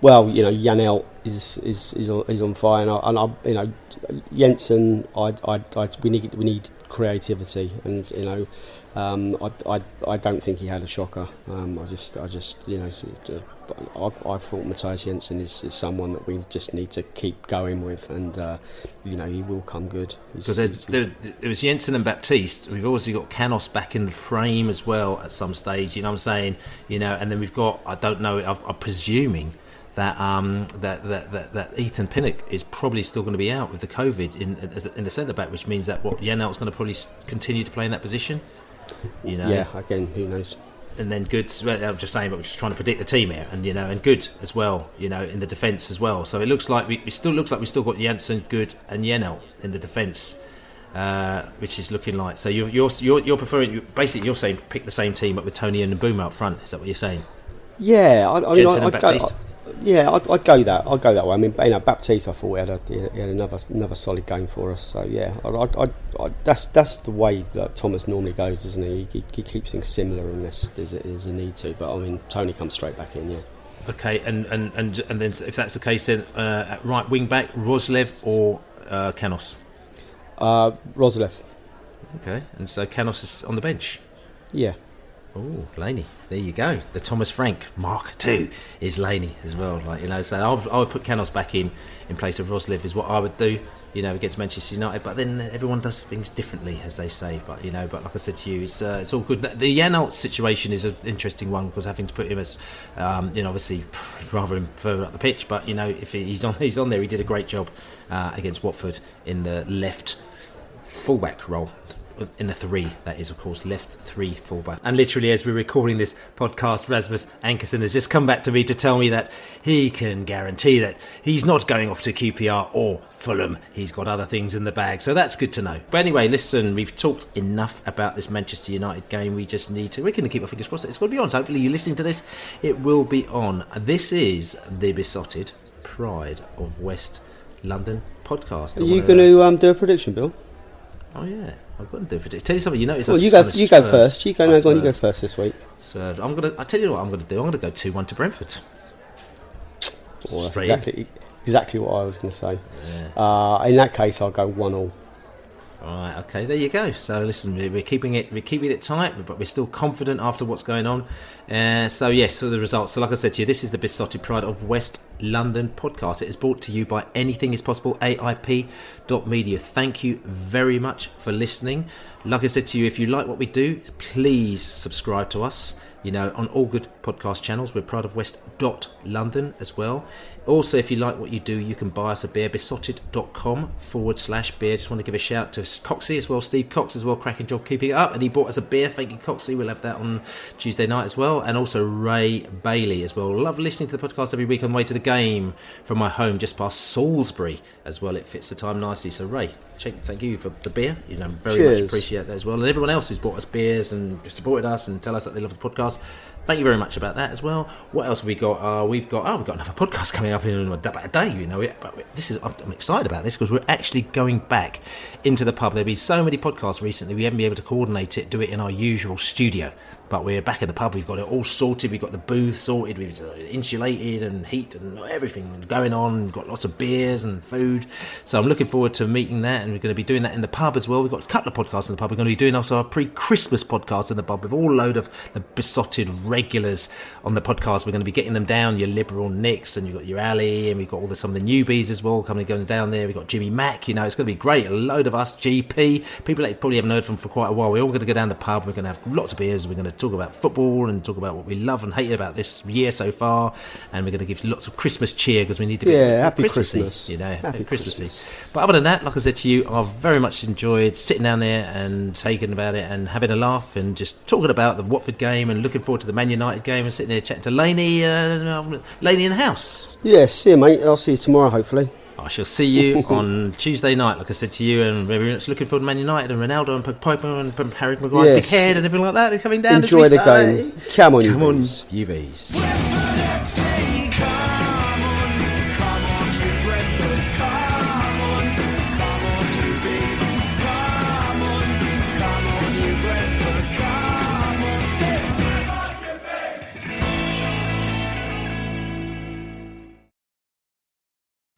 Well, you know, Janelt is is is on, is on fire, and I, and I you know, Jensen, I, I, I, we need we need creativity, and you know, um, I, I, I don't think he had a shocker. Um, I just I just you know, I, I thought Mathias Jensen is, is someone that we just need to keep going with, and uh, you know, he will come good. Because there, there, there was Jensen and Baptiste. We've obviously got Canos back in the frame as well at some stage. You know what I'm saying? You know, and then we've got I don't know. I'm, I'm presuming that, um, that, that, that, that Ethan Pinnock is probably still going to be out with the COVID in in the centre back, which means that what Janelt's going to probably continue to play in that position. You know, yeah. Again, who knows? And then Goode. I'm just saying, but we're just trying to predict the team here, and you know, and Goode as well. You know, in the defence as well. So it looks like we it still looks like we still got Jansson, Goode, and Janelt in the defence. Uh, which is looking like so you're you're you're, you're preferring basically you're saying pick the same team but with Toney and Boom up front is that what you're saying yeah I, I mean I, I, go, yeah, I'd, I'd, go that. I'd go that way. I mean, you know, Baptiste, I thought he had, a, he had another another solid game for us. So yeah, I, I, that's that's the way that Thomas normally goes, isn't he? He, he keeps things similar unless there's a, there's a need to. But I mean, Toney comes straight back in. Yeah. Okay, and and and, and then if that's the case, then uh, at right wing back, Roerslev or uh, Canos? Uh, Roerslev. Okay, and so Canos is on the bench. Yeah. Oh, Laney, there you go. The Thomas Frank Mark Two is Laney as well. Like you know, so I'll, I would put Canos back in in place of Roerslev is what I would do. You know, against Manchester United, but then everyone does things differently, as they say. But you know, but like I said to you, it's uh, it's all good. The Janelt situation is an interesting one because having to put him as, um, you know, obviously rather him further up the pitch. But you know, if he's on, he's on there. He did a great job uh, against Watford in the left fullback role in the three, that is, of course, left three fullback. And literally, as we're recording this podcast, Rasmus Ankersen has just come back to me to tell me that he can guarantee that he's not going off to QPR or Fulham. He's got other things in the bag, so that's good to know. But anyway, listen, we've talked enough about this Manchester United game. We just need to, we're going to keep our fingers crossed. It's going to be on. So hopefully, you're listening to this, it will be on. This is the Beesotted Pride of West London podcast. Are you going to um, do a prediction, Bill? Oh, yeah. I've got to do for Tell you something. You notice. Well, you go. You go first. You go. No, go on. You go first this week. So I'm gonna. I tell you what. I'm gonna do. I'm gonna go two one to Brentford. Exactly. Exactly what I was going to say. Yeah. Uh, in that case, I'll go one all. Right, okay, there you go. So listen, we're keeping it, we're keeping it tight, but we're still confident after what's going on. Uh, so yes, so the results. So like I said to you, this is the Beesotted Pride of West London podcast. It is brought to you by Anything Is Possible AIP.media. Thank you very much for listening. Like I said to you, if you like what we do, please subscribe to us. you know, on all good podcast channels. We're proud of West.London as well. Also, if you like what you do, you can buy us a beer, Beesotted.com forward slash beer. Just want to give a shout to Coxie as well, Steve Cox as well, cracking job keeping it up. And he bought us a beer. Thank you, Coxie. We'll have that on Tuesday night as well. And also Ray Bailey as well. Love listening to the podcast every week on the way to the game from my home just past Salisbury as well. It fits the time nicely. So, Ray, thank you for the beer. You know, very Cheers. much appreciate that as well. And everyone else who's bought us beers and supported us and tell us that they love the podcast. Thank you very much about that as well. What else have we got? Uh, we've got oh, we've got another podcast coming up in about a day. You know, but this is I'm excited about this because we're actually going back into the pub. There've been so many podcasts recently. We haven't been able to coordinate it, do it in our usual studio. But we're back in the pub. We've got it all sorted. We've got the booth sorted. We've insulated and heat and everything going on. We've got lots of beers and food. So I'm looking forward to meeting that. And we're going to be doing that in the pub as well. We've got a couple of podcasts in the pub. We're going to be doing also our pre-Christmas podcast in the pub with all load of the Beesotted regulars on the podcast. We're going to be getting them down. Your liberal Nicks and you've got your alley and we've got all the, some of the newbies as well coming going down there. We've got Jimmy Mack. You know, it's going to be great. A load of us, GP, people that you probably haven't heard from for quite a while. We're all going to go down the pub. We're going to have lots of beers. We're going to talk about football and talk about what we love and hate about this year so far. And we're going to give lots of Christmas cheer because we need to be Yeah, happy Christmas. You know, Happy Christmassy. But other than that, like I said to you, I've very much enjoyed sitting down there and taking about it and having a laugh and just talking about the Watford game and looking forward to the Man United game and sitting there chatting to Laney, uh, Laney in the house. Yeah, see you, mate. I'll see you tomorrow, hopefully. I shall see you on Tuesday night, like I said to you, and very much looking forward to Man United and Ronaldo and Piper and Harry Maguire's Yes. big head and everything like that. They're coming down. Enjoy as we the say. game. Come on, you Come on, bees.